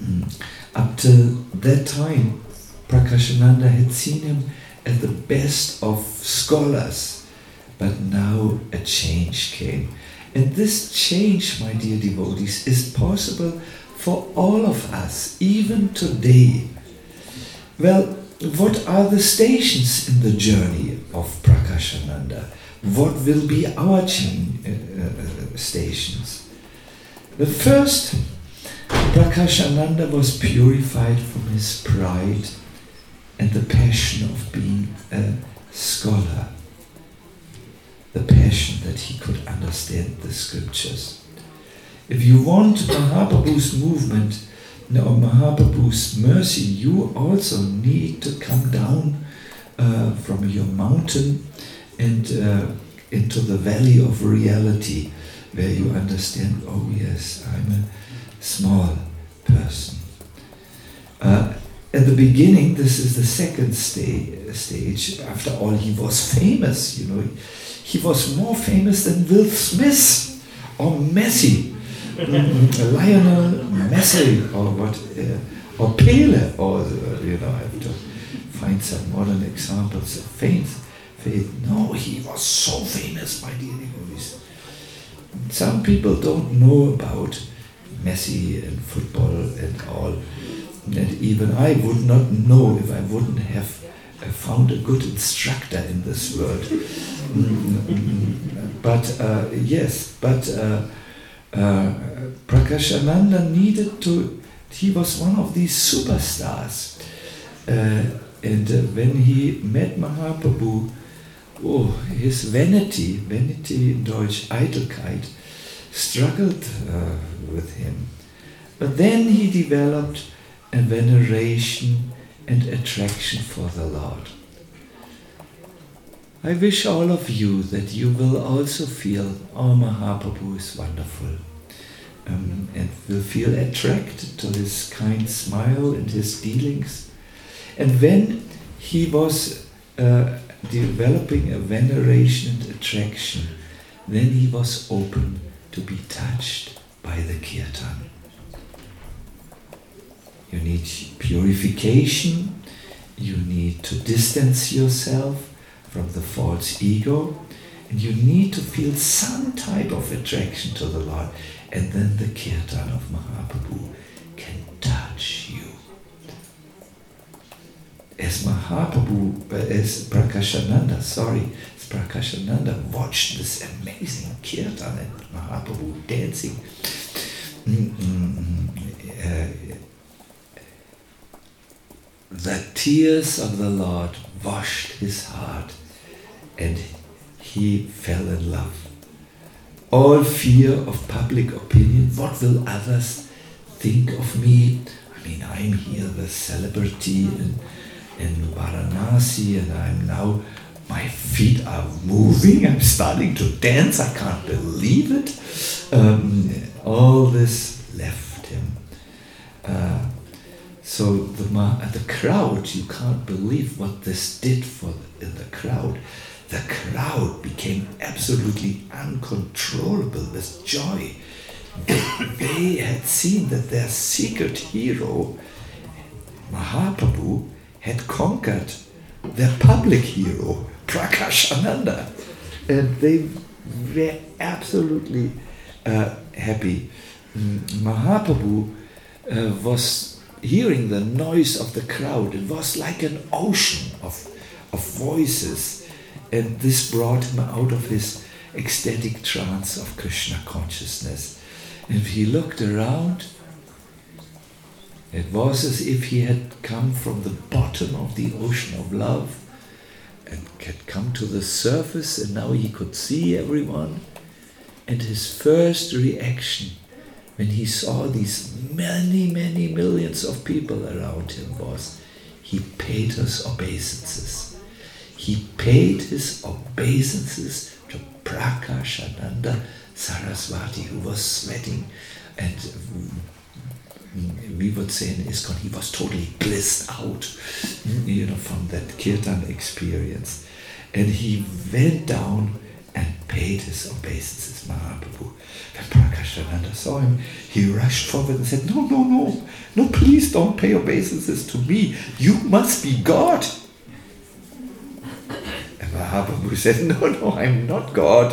Mm. Up till that time, Prakashananda had seen him as the best of scholars, but now a change came. And this change, my dear devotees, is possible for all of us, even today. Well, what are the stations in the journey of Prakashananda? What will be our change, uh, uh, stations? The first Prakashananda was purified from his pride and the passion of being a scholar, the passion that he could understand the scriptures. If you want Mahaprabhu's movement or Mahaprabhu's mercy, you also need to come down uh, from your mountain and uh, into the valley of reality where you understand, oh yes, I'm a small person. Uh, at the beginning, this is the second sta- stage. After all, he was famous, you know. He was more famous than Will Smith or Messi, Lionel Messi, or what, uh, or Pele, or, uh, you know, I have to find some modern examples of faith. No, he was so famous, by my dear devotees. Some people don't know about Messi and football and all. And even I would not know if I wouldn't have uh, found a good instructor in this world. Mm, But uh, yes, but uh, uh, Prakashananda needed to, he was one of these superstars. Uh, and uh, when he met Mahaprabhu, oh, his vanity, vanity in Deutsch, Eitelkeit, struggled uh, with him. But then he developed a veneration and attraction for the Lord. I wish all of you that you will also feel, oh, Mahaprabhu is wonderful, um, and will feel attracted to his kind smile and his dealings. And when he was uh, developing a veneration and attraction, then he was open to be touched by the kirtan. You need purification, you need to distance yourself from the false ego, and you need to feel some type of attraction to the Lord, and then the kirtan of Mahaprabhu can touch you. As Mahaprabhu, uh, as Prakashananda, sorry, as Prakashananda watched this amazing kirtan and Mahaprabhu dancing, mm, mm, mm, uh, the tears of the Lord washed his heart and he fell in love. All fear of public opinion, what will others think of me? I mean, I'm here the celebrity in, in Varanasi and I'm now, my feet are moving, I'm starting to dance, I can't believe it. Um, all this left him. Uh, so the the crowd, you can't believe what this did for the, in the crowd. The crowd became absolutely uncontrollable with joy. They, had seen that their secret hero, Mahaprabhu, had conquered their public hero, Prakashananda, and they were absolutely uh, happy. Mm, Mahaprabhu uh, was hearing the noise of the crowd. It was like an ocean of, of voices, and this brought him out of his ecstatic trance of Krishna consciousness. And he looked around. It was as if he had come from the bottom of the ocean of love and had come to the surface, and now he could see everyone. And his first reaction when he saw these many, many millions of people around him was he paid his obeisances. He paid his obeisances to Prakashananda Saraswati, who was sweating and mm, we would say in ISKCON, he was totally blissed out, mm, you know, from that kirtan experience. And he went down and paid his obeisances, Mahaprabhu. When Prakashananda saw him, he rushed forward and said, No, no, no, no, please don't pay obeisances to me. You must be God. Mahaprabhu said, No, no, I'm not God.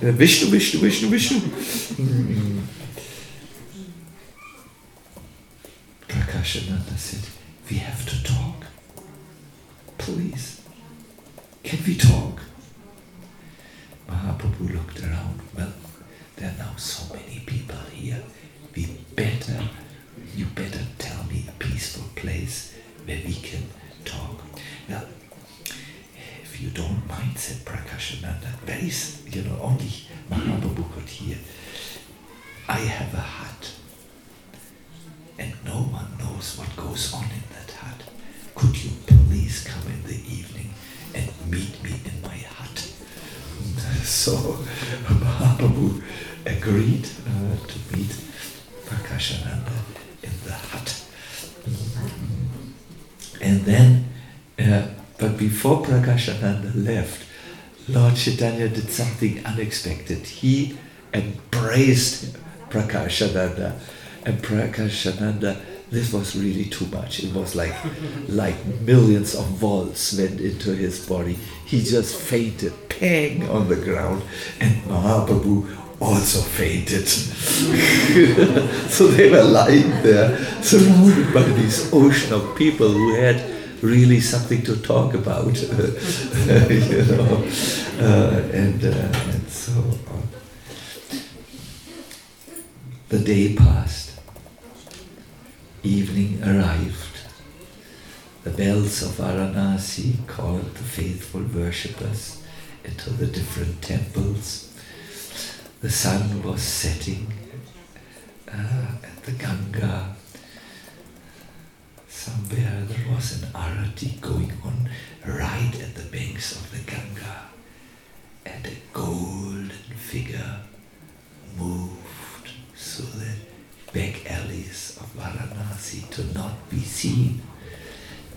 Vishnu, Vishnu, Vishnu, Vishnu. Mm. Prakashananda said, We have to talk. Please. Can we talk? Mahaprabhu looked around. Well, there are now so many people here. We better, you better tell me a peaceful place where we can talk. Now, you don't mind, said Prakashananda, very, you know, only could hear. I have a hut, and no one knows what goes on in that hut. Could you please come in the evening and meet me in my hut? So Mahaprabhu agreed uh, to meet Prakashananda in the hut. And then, uh, but before Prakashananda left, Lord Chaitanya did something unexpected. He embraced Prakashananda, and Prakashananda this was really too much. It was like like millions of volts went into his body. He just fainted, pang on the ground, and Mahaprabhu also fainted. so they were lying there, surrounded by this ocean of people who had really something to talk about, you know, uh, and, uh, and so. The day passed. Evening arrived. The bells of Varanasi called the faithful worshippers into the different temples. The sun was setting uh, at the Ganga. Somewhere there was an arati going on right at the banks of the Ganga, and a golden figure moved so the back alleys of Varanasi to not be seen.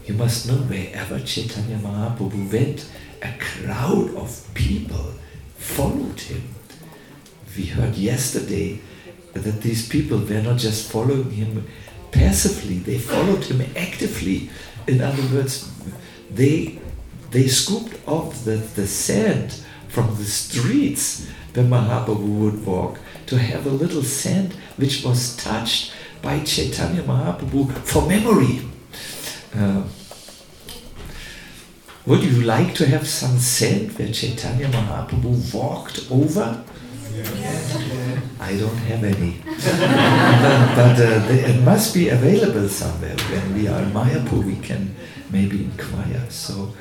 You must know wherever Chaitanya Mahaprabhu went, a crowd of people followed him. We heard yesterday that these people were not just following him passively, they followed him actively. In other words, they they scooped off the, the sand from the streets where Mahaprabhu would walk to have a little sand which was touched by Chaitanya Mahaprabhu for memory. Uh, would you like to have some sand where Chaitanya Mahaprabhu walked over? I don't have any. but but uh, they, it must be available somewhere. When we are in Mayapur, we can maybe inquire. So,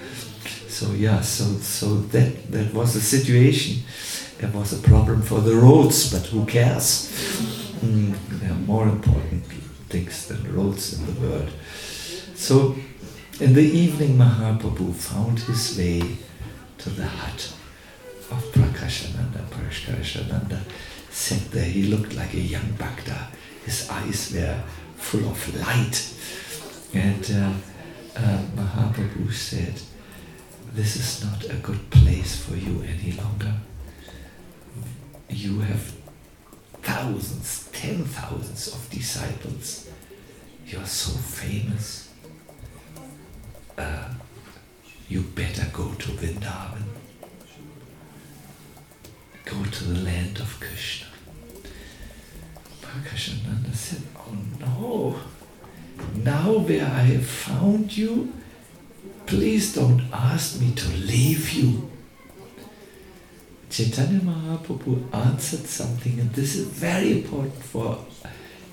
so yeah, so so that that was the situation. There was a problem for the roads, but who cares? Mm, there are more important things than roads in the world. So, in the evening, Mahaprabhu found his way to the hut of Prakashananda. Prakashananda sat there. He looked like a young Bhakta. His eyes were full of light. And uh, uh, Mahaprabhu said, This is not a good place for you any longer. You have thousands, ten thousands of disciples. You are so famous. Uh, you better go to Vrindavan. Go to the land of Krishna. Prakashananda said, Oh no, now where I have found you, please don't ask me to leave you. Chaitanya Mahaprabhu answered something, and this is very important for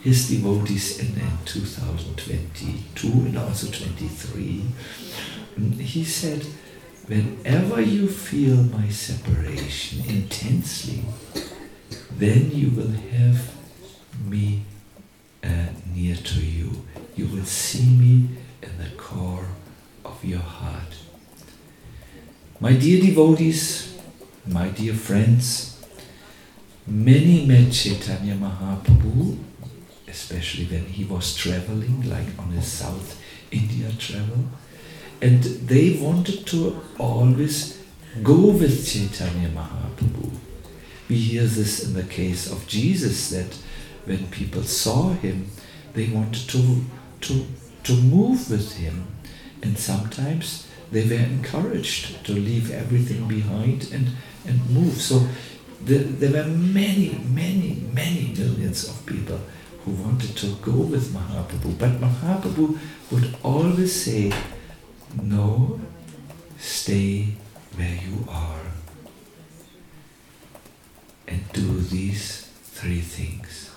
his devotees in, in 2022 and also 23. He said, Whenever you feel my separation intensely, then you will have me uh, near to you. You will see me in the core of your heart. My dear devotees, my dear friends, many met Chaitanya Mahaprabhu, especially when he was traveling, like on his South India travel, and they wanted to always go with Chaitanya Mahaprabhu. We hear this in the case of Jesus that when people saw him, they wanted to, to, to move with him. And sometimes they were encouraged to leave everything behind and, and move. So there, there were many, many, many millions of people who wanted to go with Mahaprabhu. But Mahaprabhu would always say, No, stay where you are and do these three things.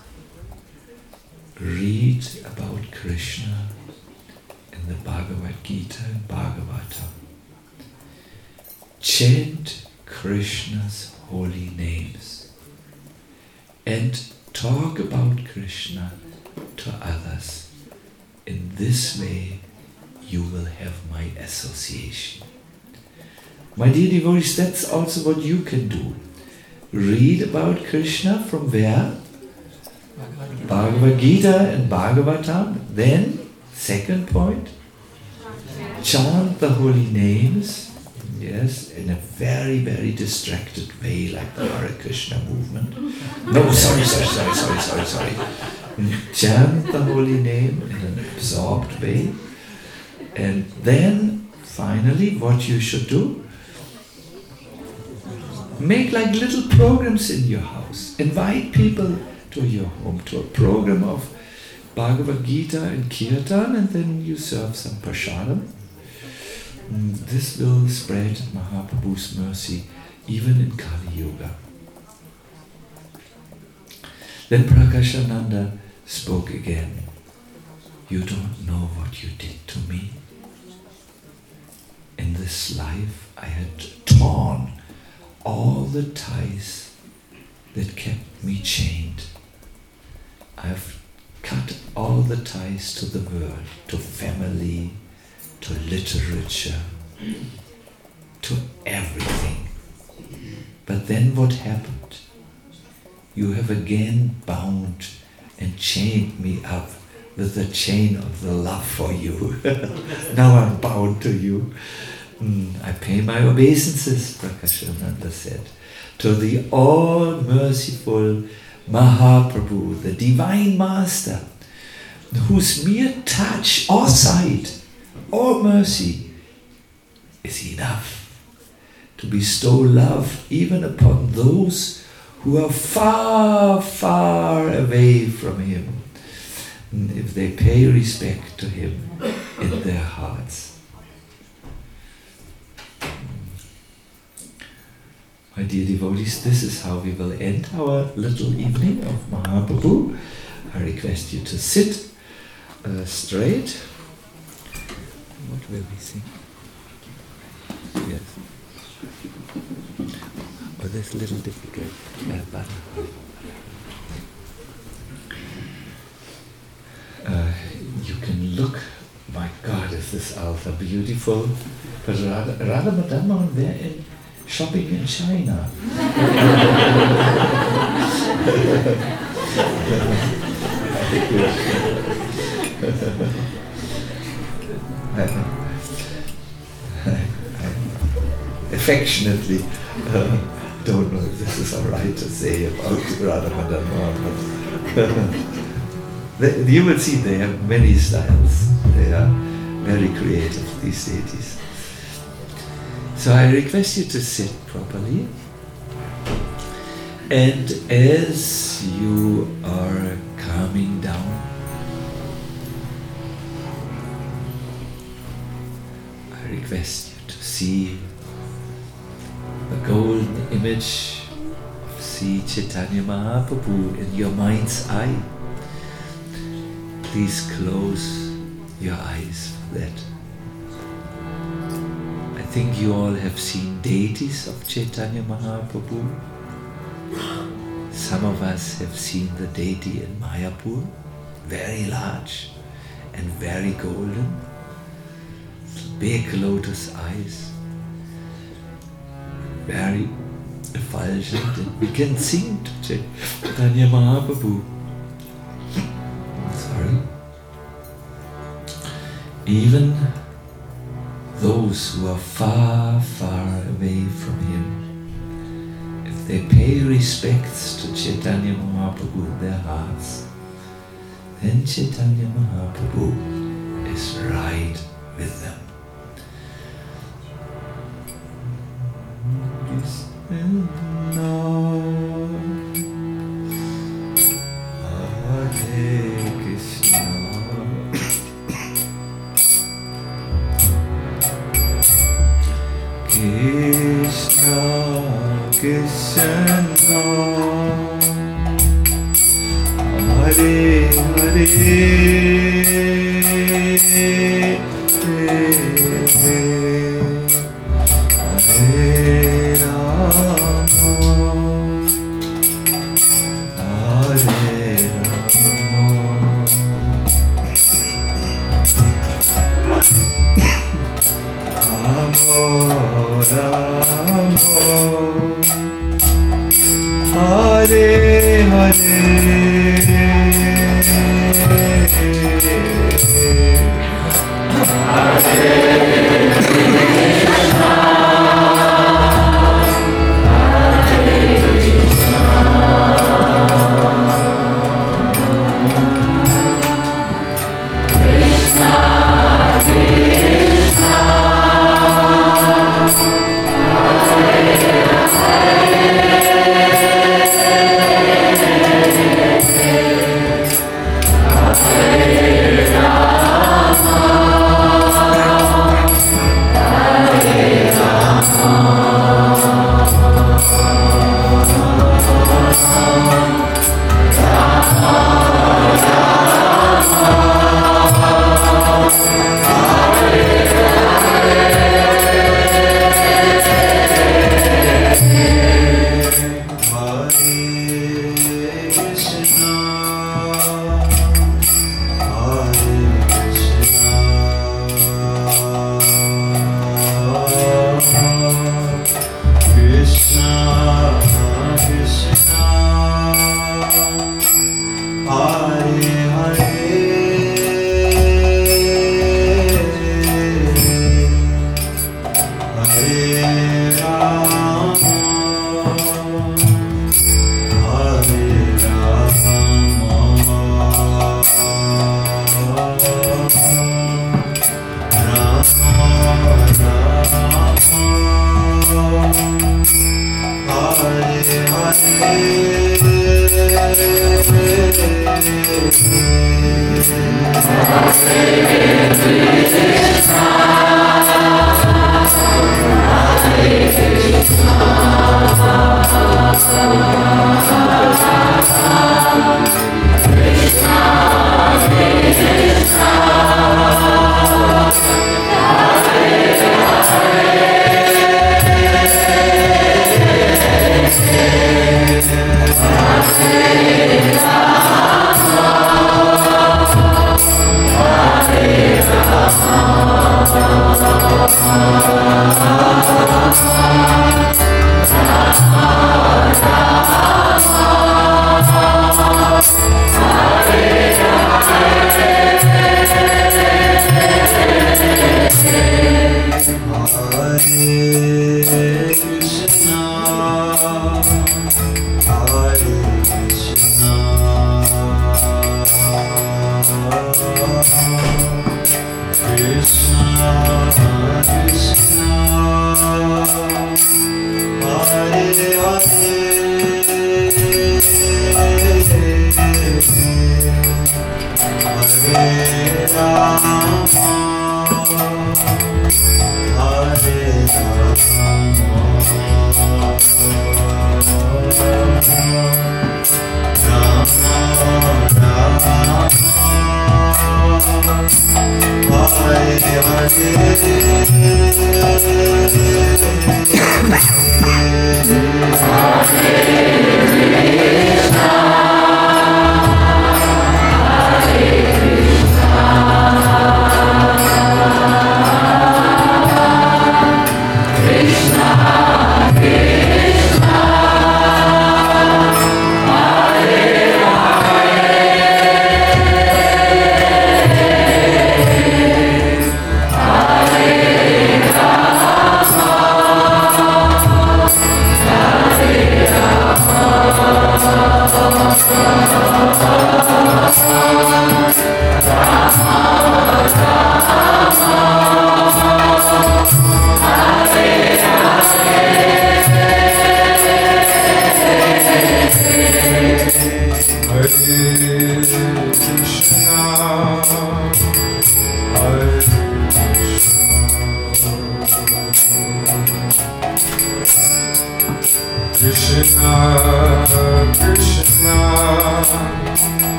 Read about Krishna in the Bhagavad Gita and Bhagavatam. Chant Krishna's holy names and talk about Krishna to others. In this way, you will have my association. My dear devotees, that's also what you can do. Read about Krishna from where? Bhagavad Gita and Bhagavatam. Then, second point, chant the holy names. Yes, in a very, very distracted way, like the Hare Krishna movement. No, sorry, sorry, sorry, sorry, sorry, sorry. Chant the holy name in an absorbed way. And then, finally, what you should do make like little programs in your house. Invite people to your home to a program of Bhagavad Gita and Kirtan, and then you serve some prasadam. Mm, This will spread Mahaprabhu's mercy even in Kali Yuga. Then Prakashananda spoke again. You don't know what you did to me. In this life, I had torn all the ties that kept me chained. I've cut all the ties to the world, to family, to literature, to everything. But then what happened? You have again bound and chained me up with the chain of the love for you. now I'm bound to you. Mm, I pay my obeisances, Prakashananda said, to the all merciful Mahaprabhu, the Divine Master, whose mere touch or sight or mercy is enough to bestow love even upon those who are far, far away from Him, if they pay respect to Him in their hearts. My dear devotees, this is how we will end our little evening of Mahaprabhu. I request you to sit uh, straight. What will we sing? Yes. Oh, that's a little difficult. Uh, but, uh, you can look. My God, is this altar beautiful? But Radha, Radha Madhava, they're in shopping in China. affectionately uh, don't know if this is all right to say about Radha Madhava, but you will see they have many styles. They are very creative, these deities. So I request you to sit properly. And as you are calming down, I request you to see the golden image of Sri Chaitanya Mahaprabhu in your mind's eye. Please close your eyes for that. I think you all have seen deities of Chaitanya Mahaprabhu. Some of us have seen the deity in Mayapur, very large and very golden, big lotus eyes, very effulgent, and we can sing to Chaitanya Mahaprabhu. Sorry. Even those who are far, far away from him, if they pay respects to Chaitanya Mahaprabhu in their hearts, then Chaitanya Mahaprabhu is right with them.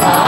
Ah!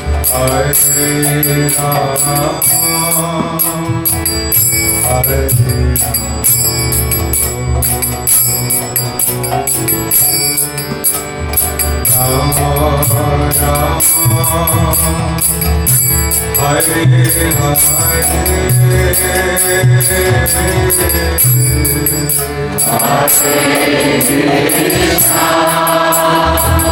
Hare Rama, Hare Rama, Rama Krishna.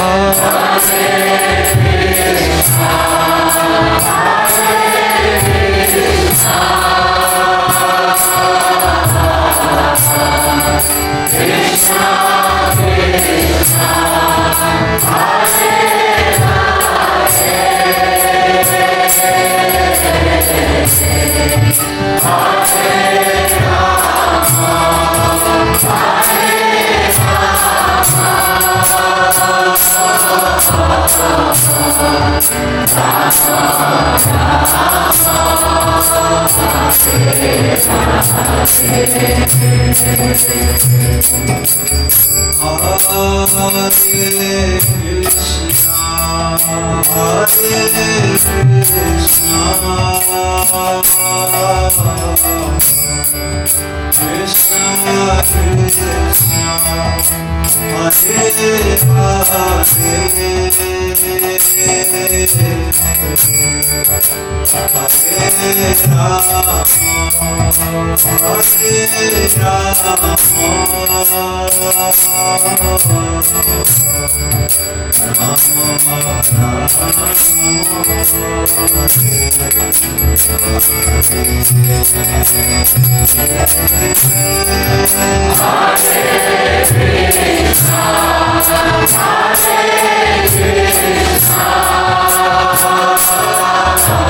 Hare Hare Rama Hare Hare Hare Krishna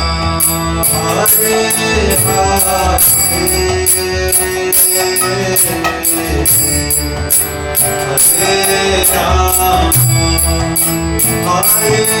Hare Hare Hare Rama Hare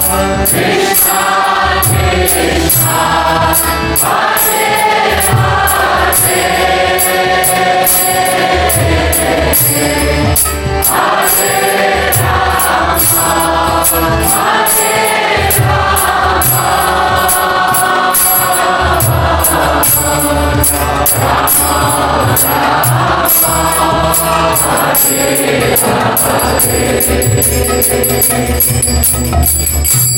Krishna Krishna, Hare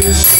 Krishna.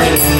Yeah.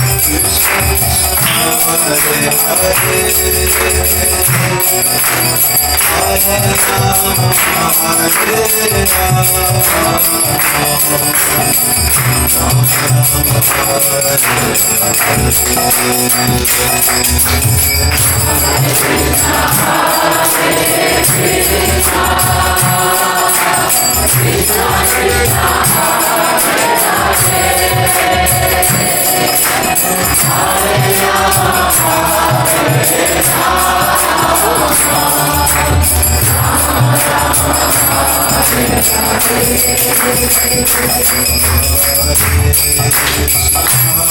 Hare Hare Krishna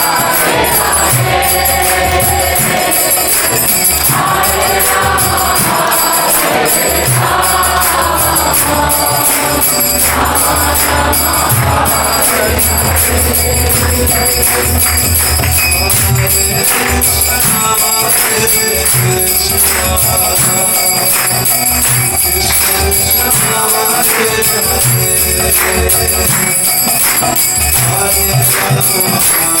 Hare Rama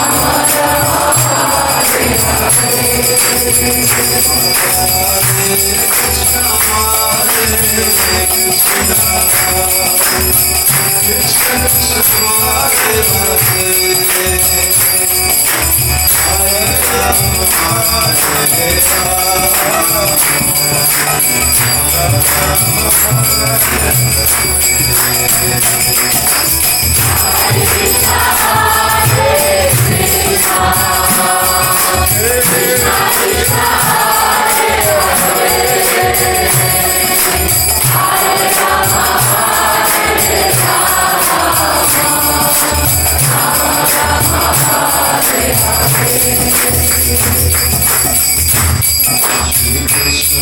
Amada. Hare Krishna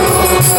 Yeah.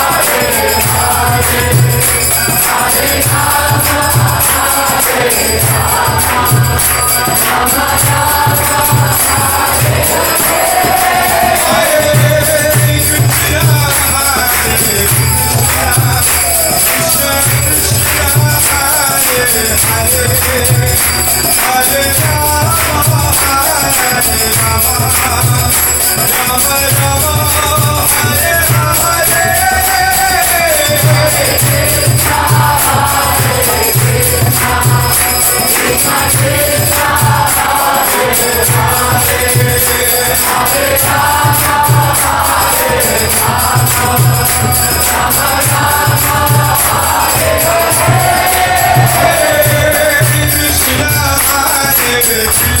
Rama Rama Hare Rama Hare Thank Hare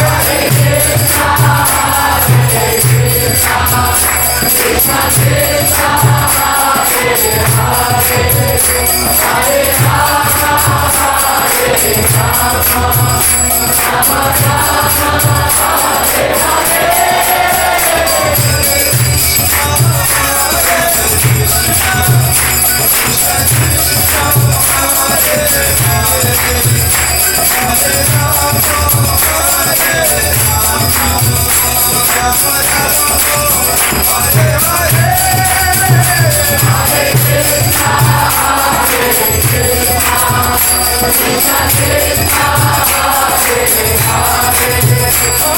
Oh, my God. Oh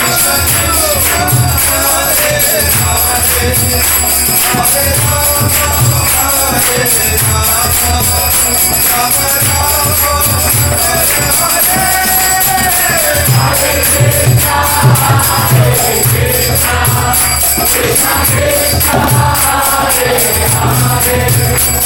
Hare Hare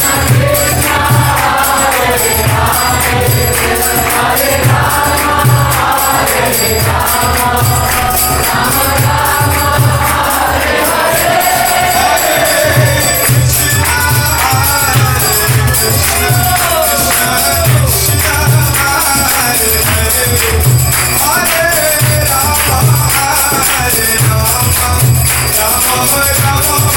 Come on, come on.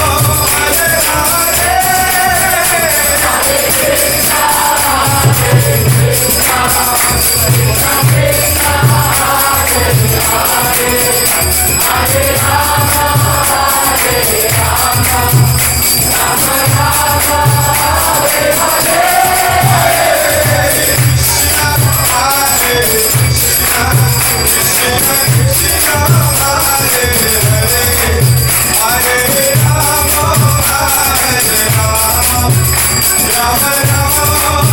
Rama Rama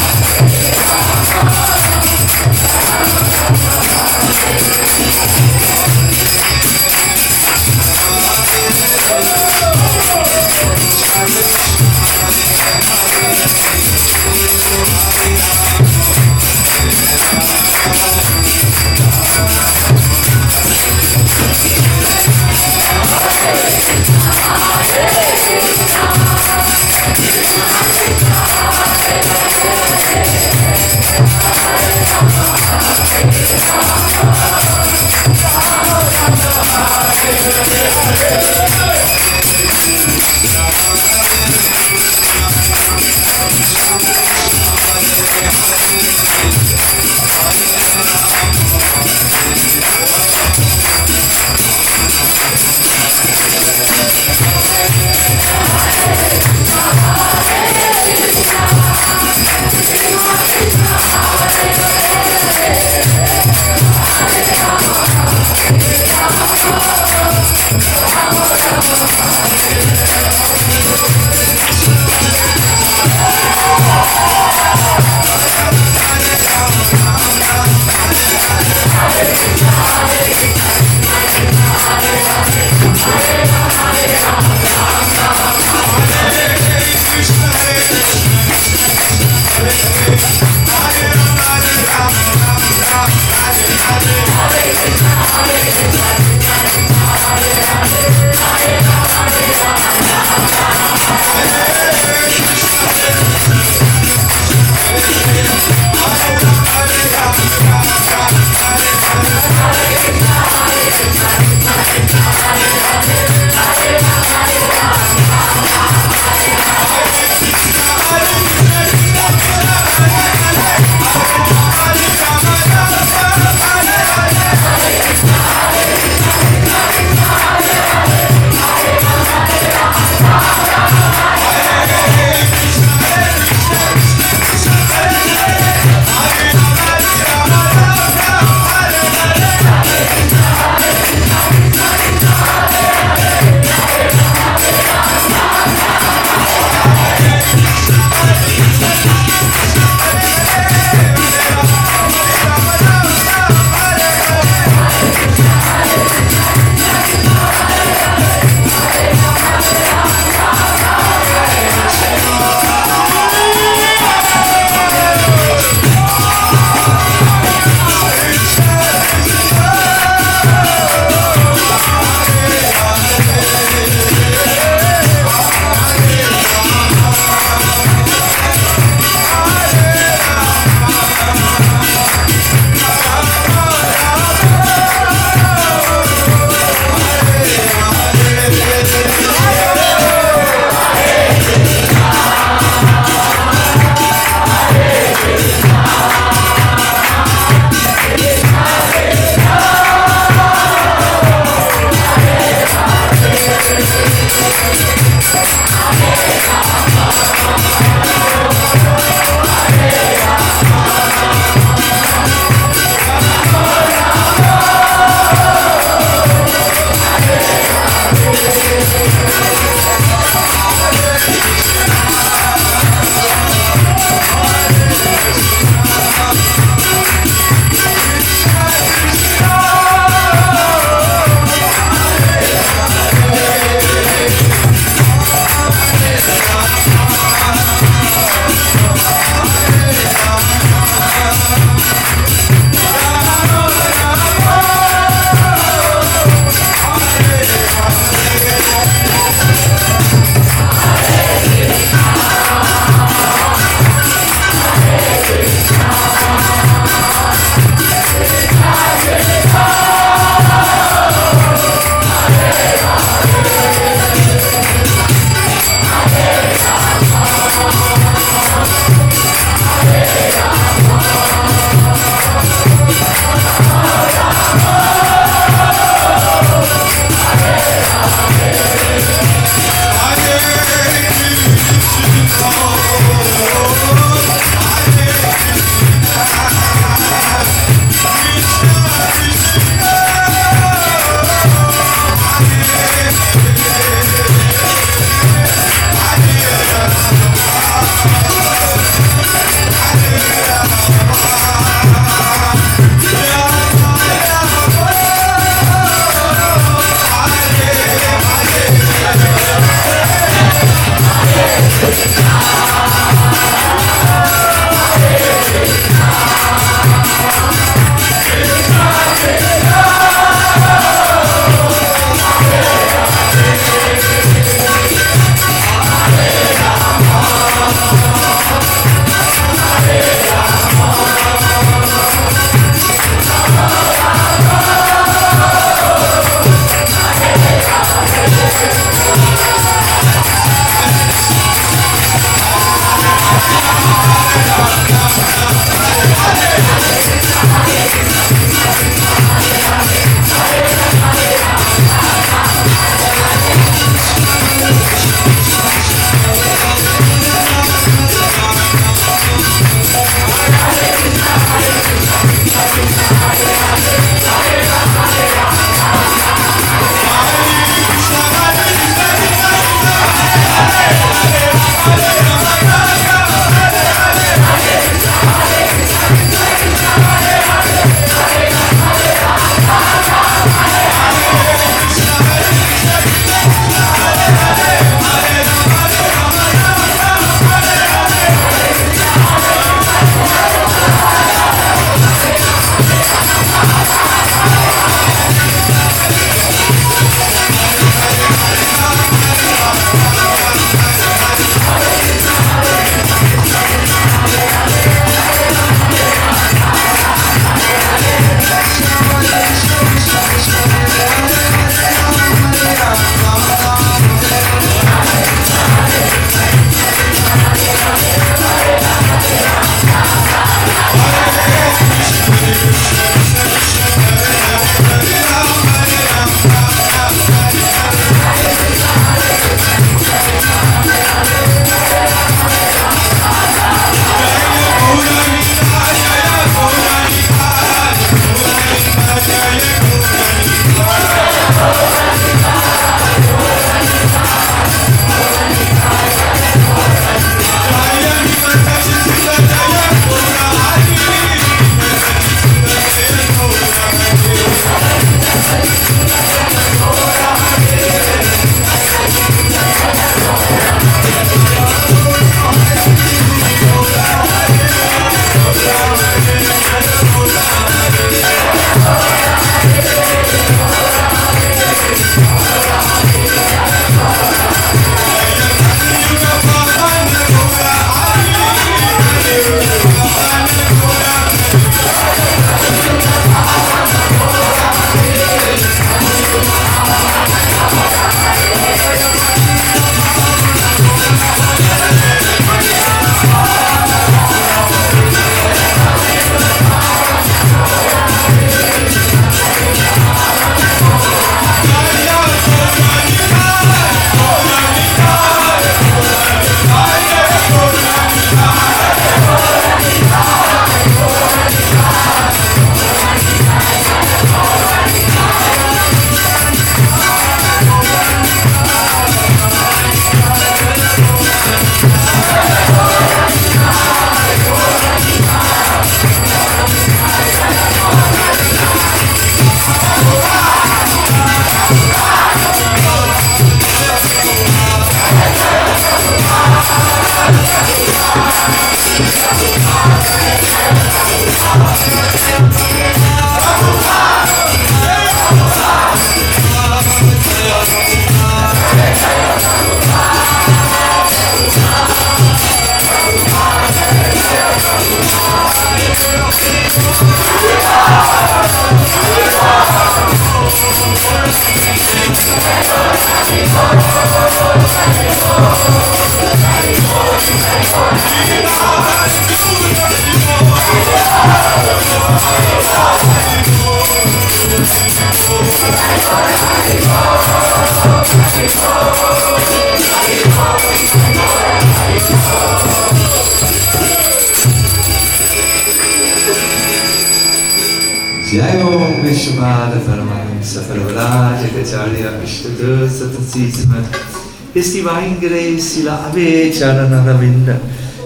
सतसीस्मत् His Divine Grace Sila Ave Charanaravinda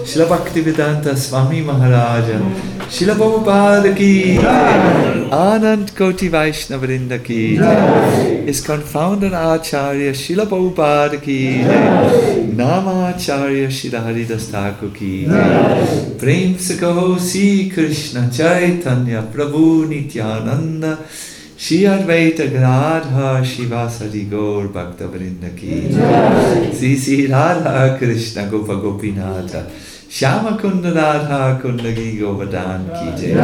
Sila Bhaktivedanta Swami Maharaja Sila Prabhupada ki Anand Koti Vaishnavrinda ki. His confounded Acharya Sila Prabhupada ki. Namacharya Sila Haridas Thakur ki Prem se kaho Si Krishna Chaitanya Prabhu Nityananda Shri Advaita गाधा शिवासरि गौर भक्त वृंद की श्री श्री राधा कृष्ण गोप गोपीनाथ श्याम कुंद राधा कुंड की गोवधाम की जय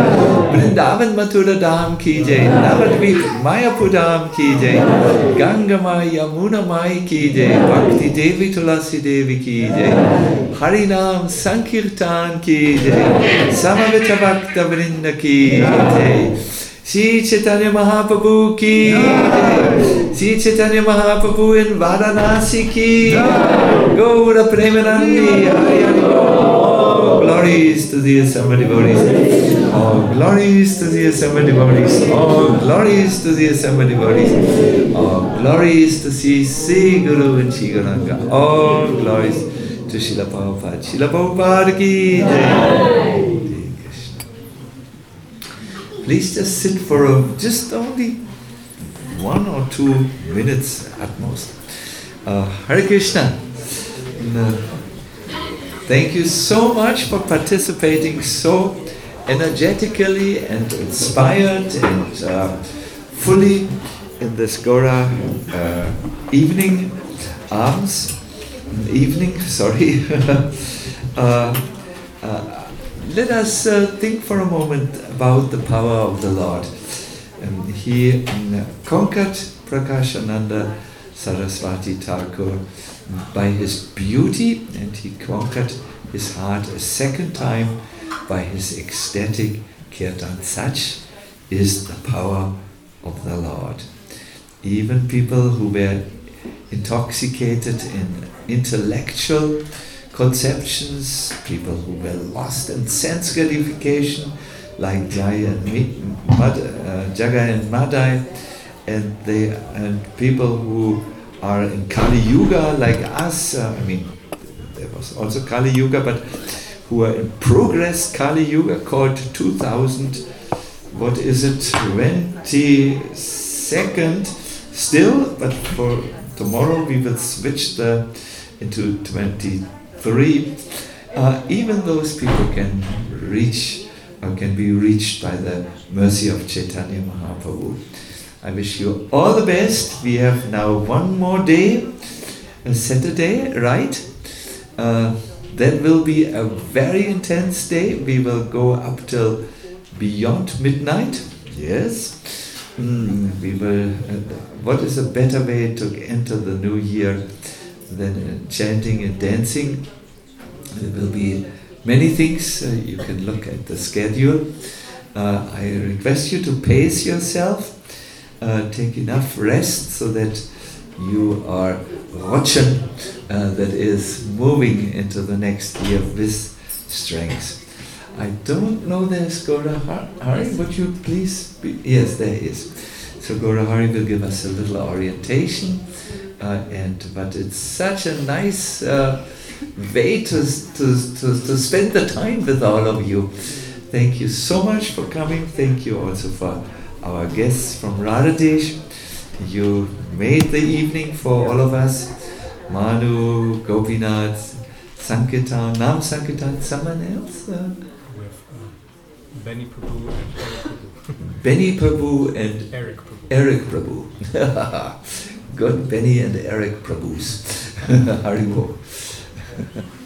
वृंदावन मथुर धाम की जय नवद्वीप मायापुर धाम की जय गंगा माई यमुना माई की जय भक्ति देवी तुलसी देवी की जय हरि नाम संकीर्तन की जय समवेत भक्त वृंद की जय Sri Chaitanya Mahaprabhu ki Jai. Sri Chaitanya Mahaprabhu in Varanasi ki Jai. Gaura Premanandi Hari glories to the assembled devotees. All glories to the assembled devotees. All glories to the assembled devotees. All glories to Sri Sri Guru and Sri Gauranga. All glories to Srila Prabhupada. Srila Prabhupada ki Jai. Please just sit for a, just only one or two minutes at most. Uh, Hare Krishna. And, uh, thank you so much for participating so energetically and inspired and uh, fully in this Gora uh, evening arms evening. Sorry. uh, uh, let us uh, think for a moment about the power of the Lord. Um, he um, conquered Prakashananda Saraswati Thakur by his beauty and he conquered his heart a second time by his ecstatic kirtan. Such is the power of the Lord. Even people who were intoxicated in intellectual conceptions, people who were lost in sense gratification, like Jaya and Mad- uh, Jagai and Madhai, and they and people who are in Kali Yuga like us. Uh, I mean, there was also Kali Yuga, but who are in progress Kali Yuga called 2000. What is it? 22nd still, but for tomorrow we will switch the into 23. Uh, even those people can reach or can be reached by the mercy of Chaitanya Mahaprabhu. I wish you all the best. We have now one more day, a Saturday, right? Uh, that will be a very intense day. We will go up till beyond midnight. Yes. Mm, we will. Uh, what is a better way to enter the new year than uh, chanting and dancing? There will be many things. Uh, you can look at the schedule. Uh, I request you to pace yourself. Take enough rest so that you are Rochan uh, that is moving into the next year with strength. I don't know there's Gora Har- Hari. Would you please? Be? Yes, there is. So Gora Hari will give us a little orientation, uh, and but it's such a nice uh, way to, to, to, to spend the time with all of you. Thank you so much for coming. Thank you also for our guests from Radhadesh. You made the evening for all of us. Manu, Gopinath, Sankirtan, Nam Sankirtan, someone else? Uh, We have uh, Benny Prabhu and Eric Prabhu. Benny Prabhu and Eric Prabhu. Eric Prabhu. Good Benny and Eric Prabhus. Haribol.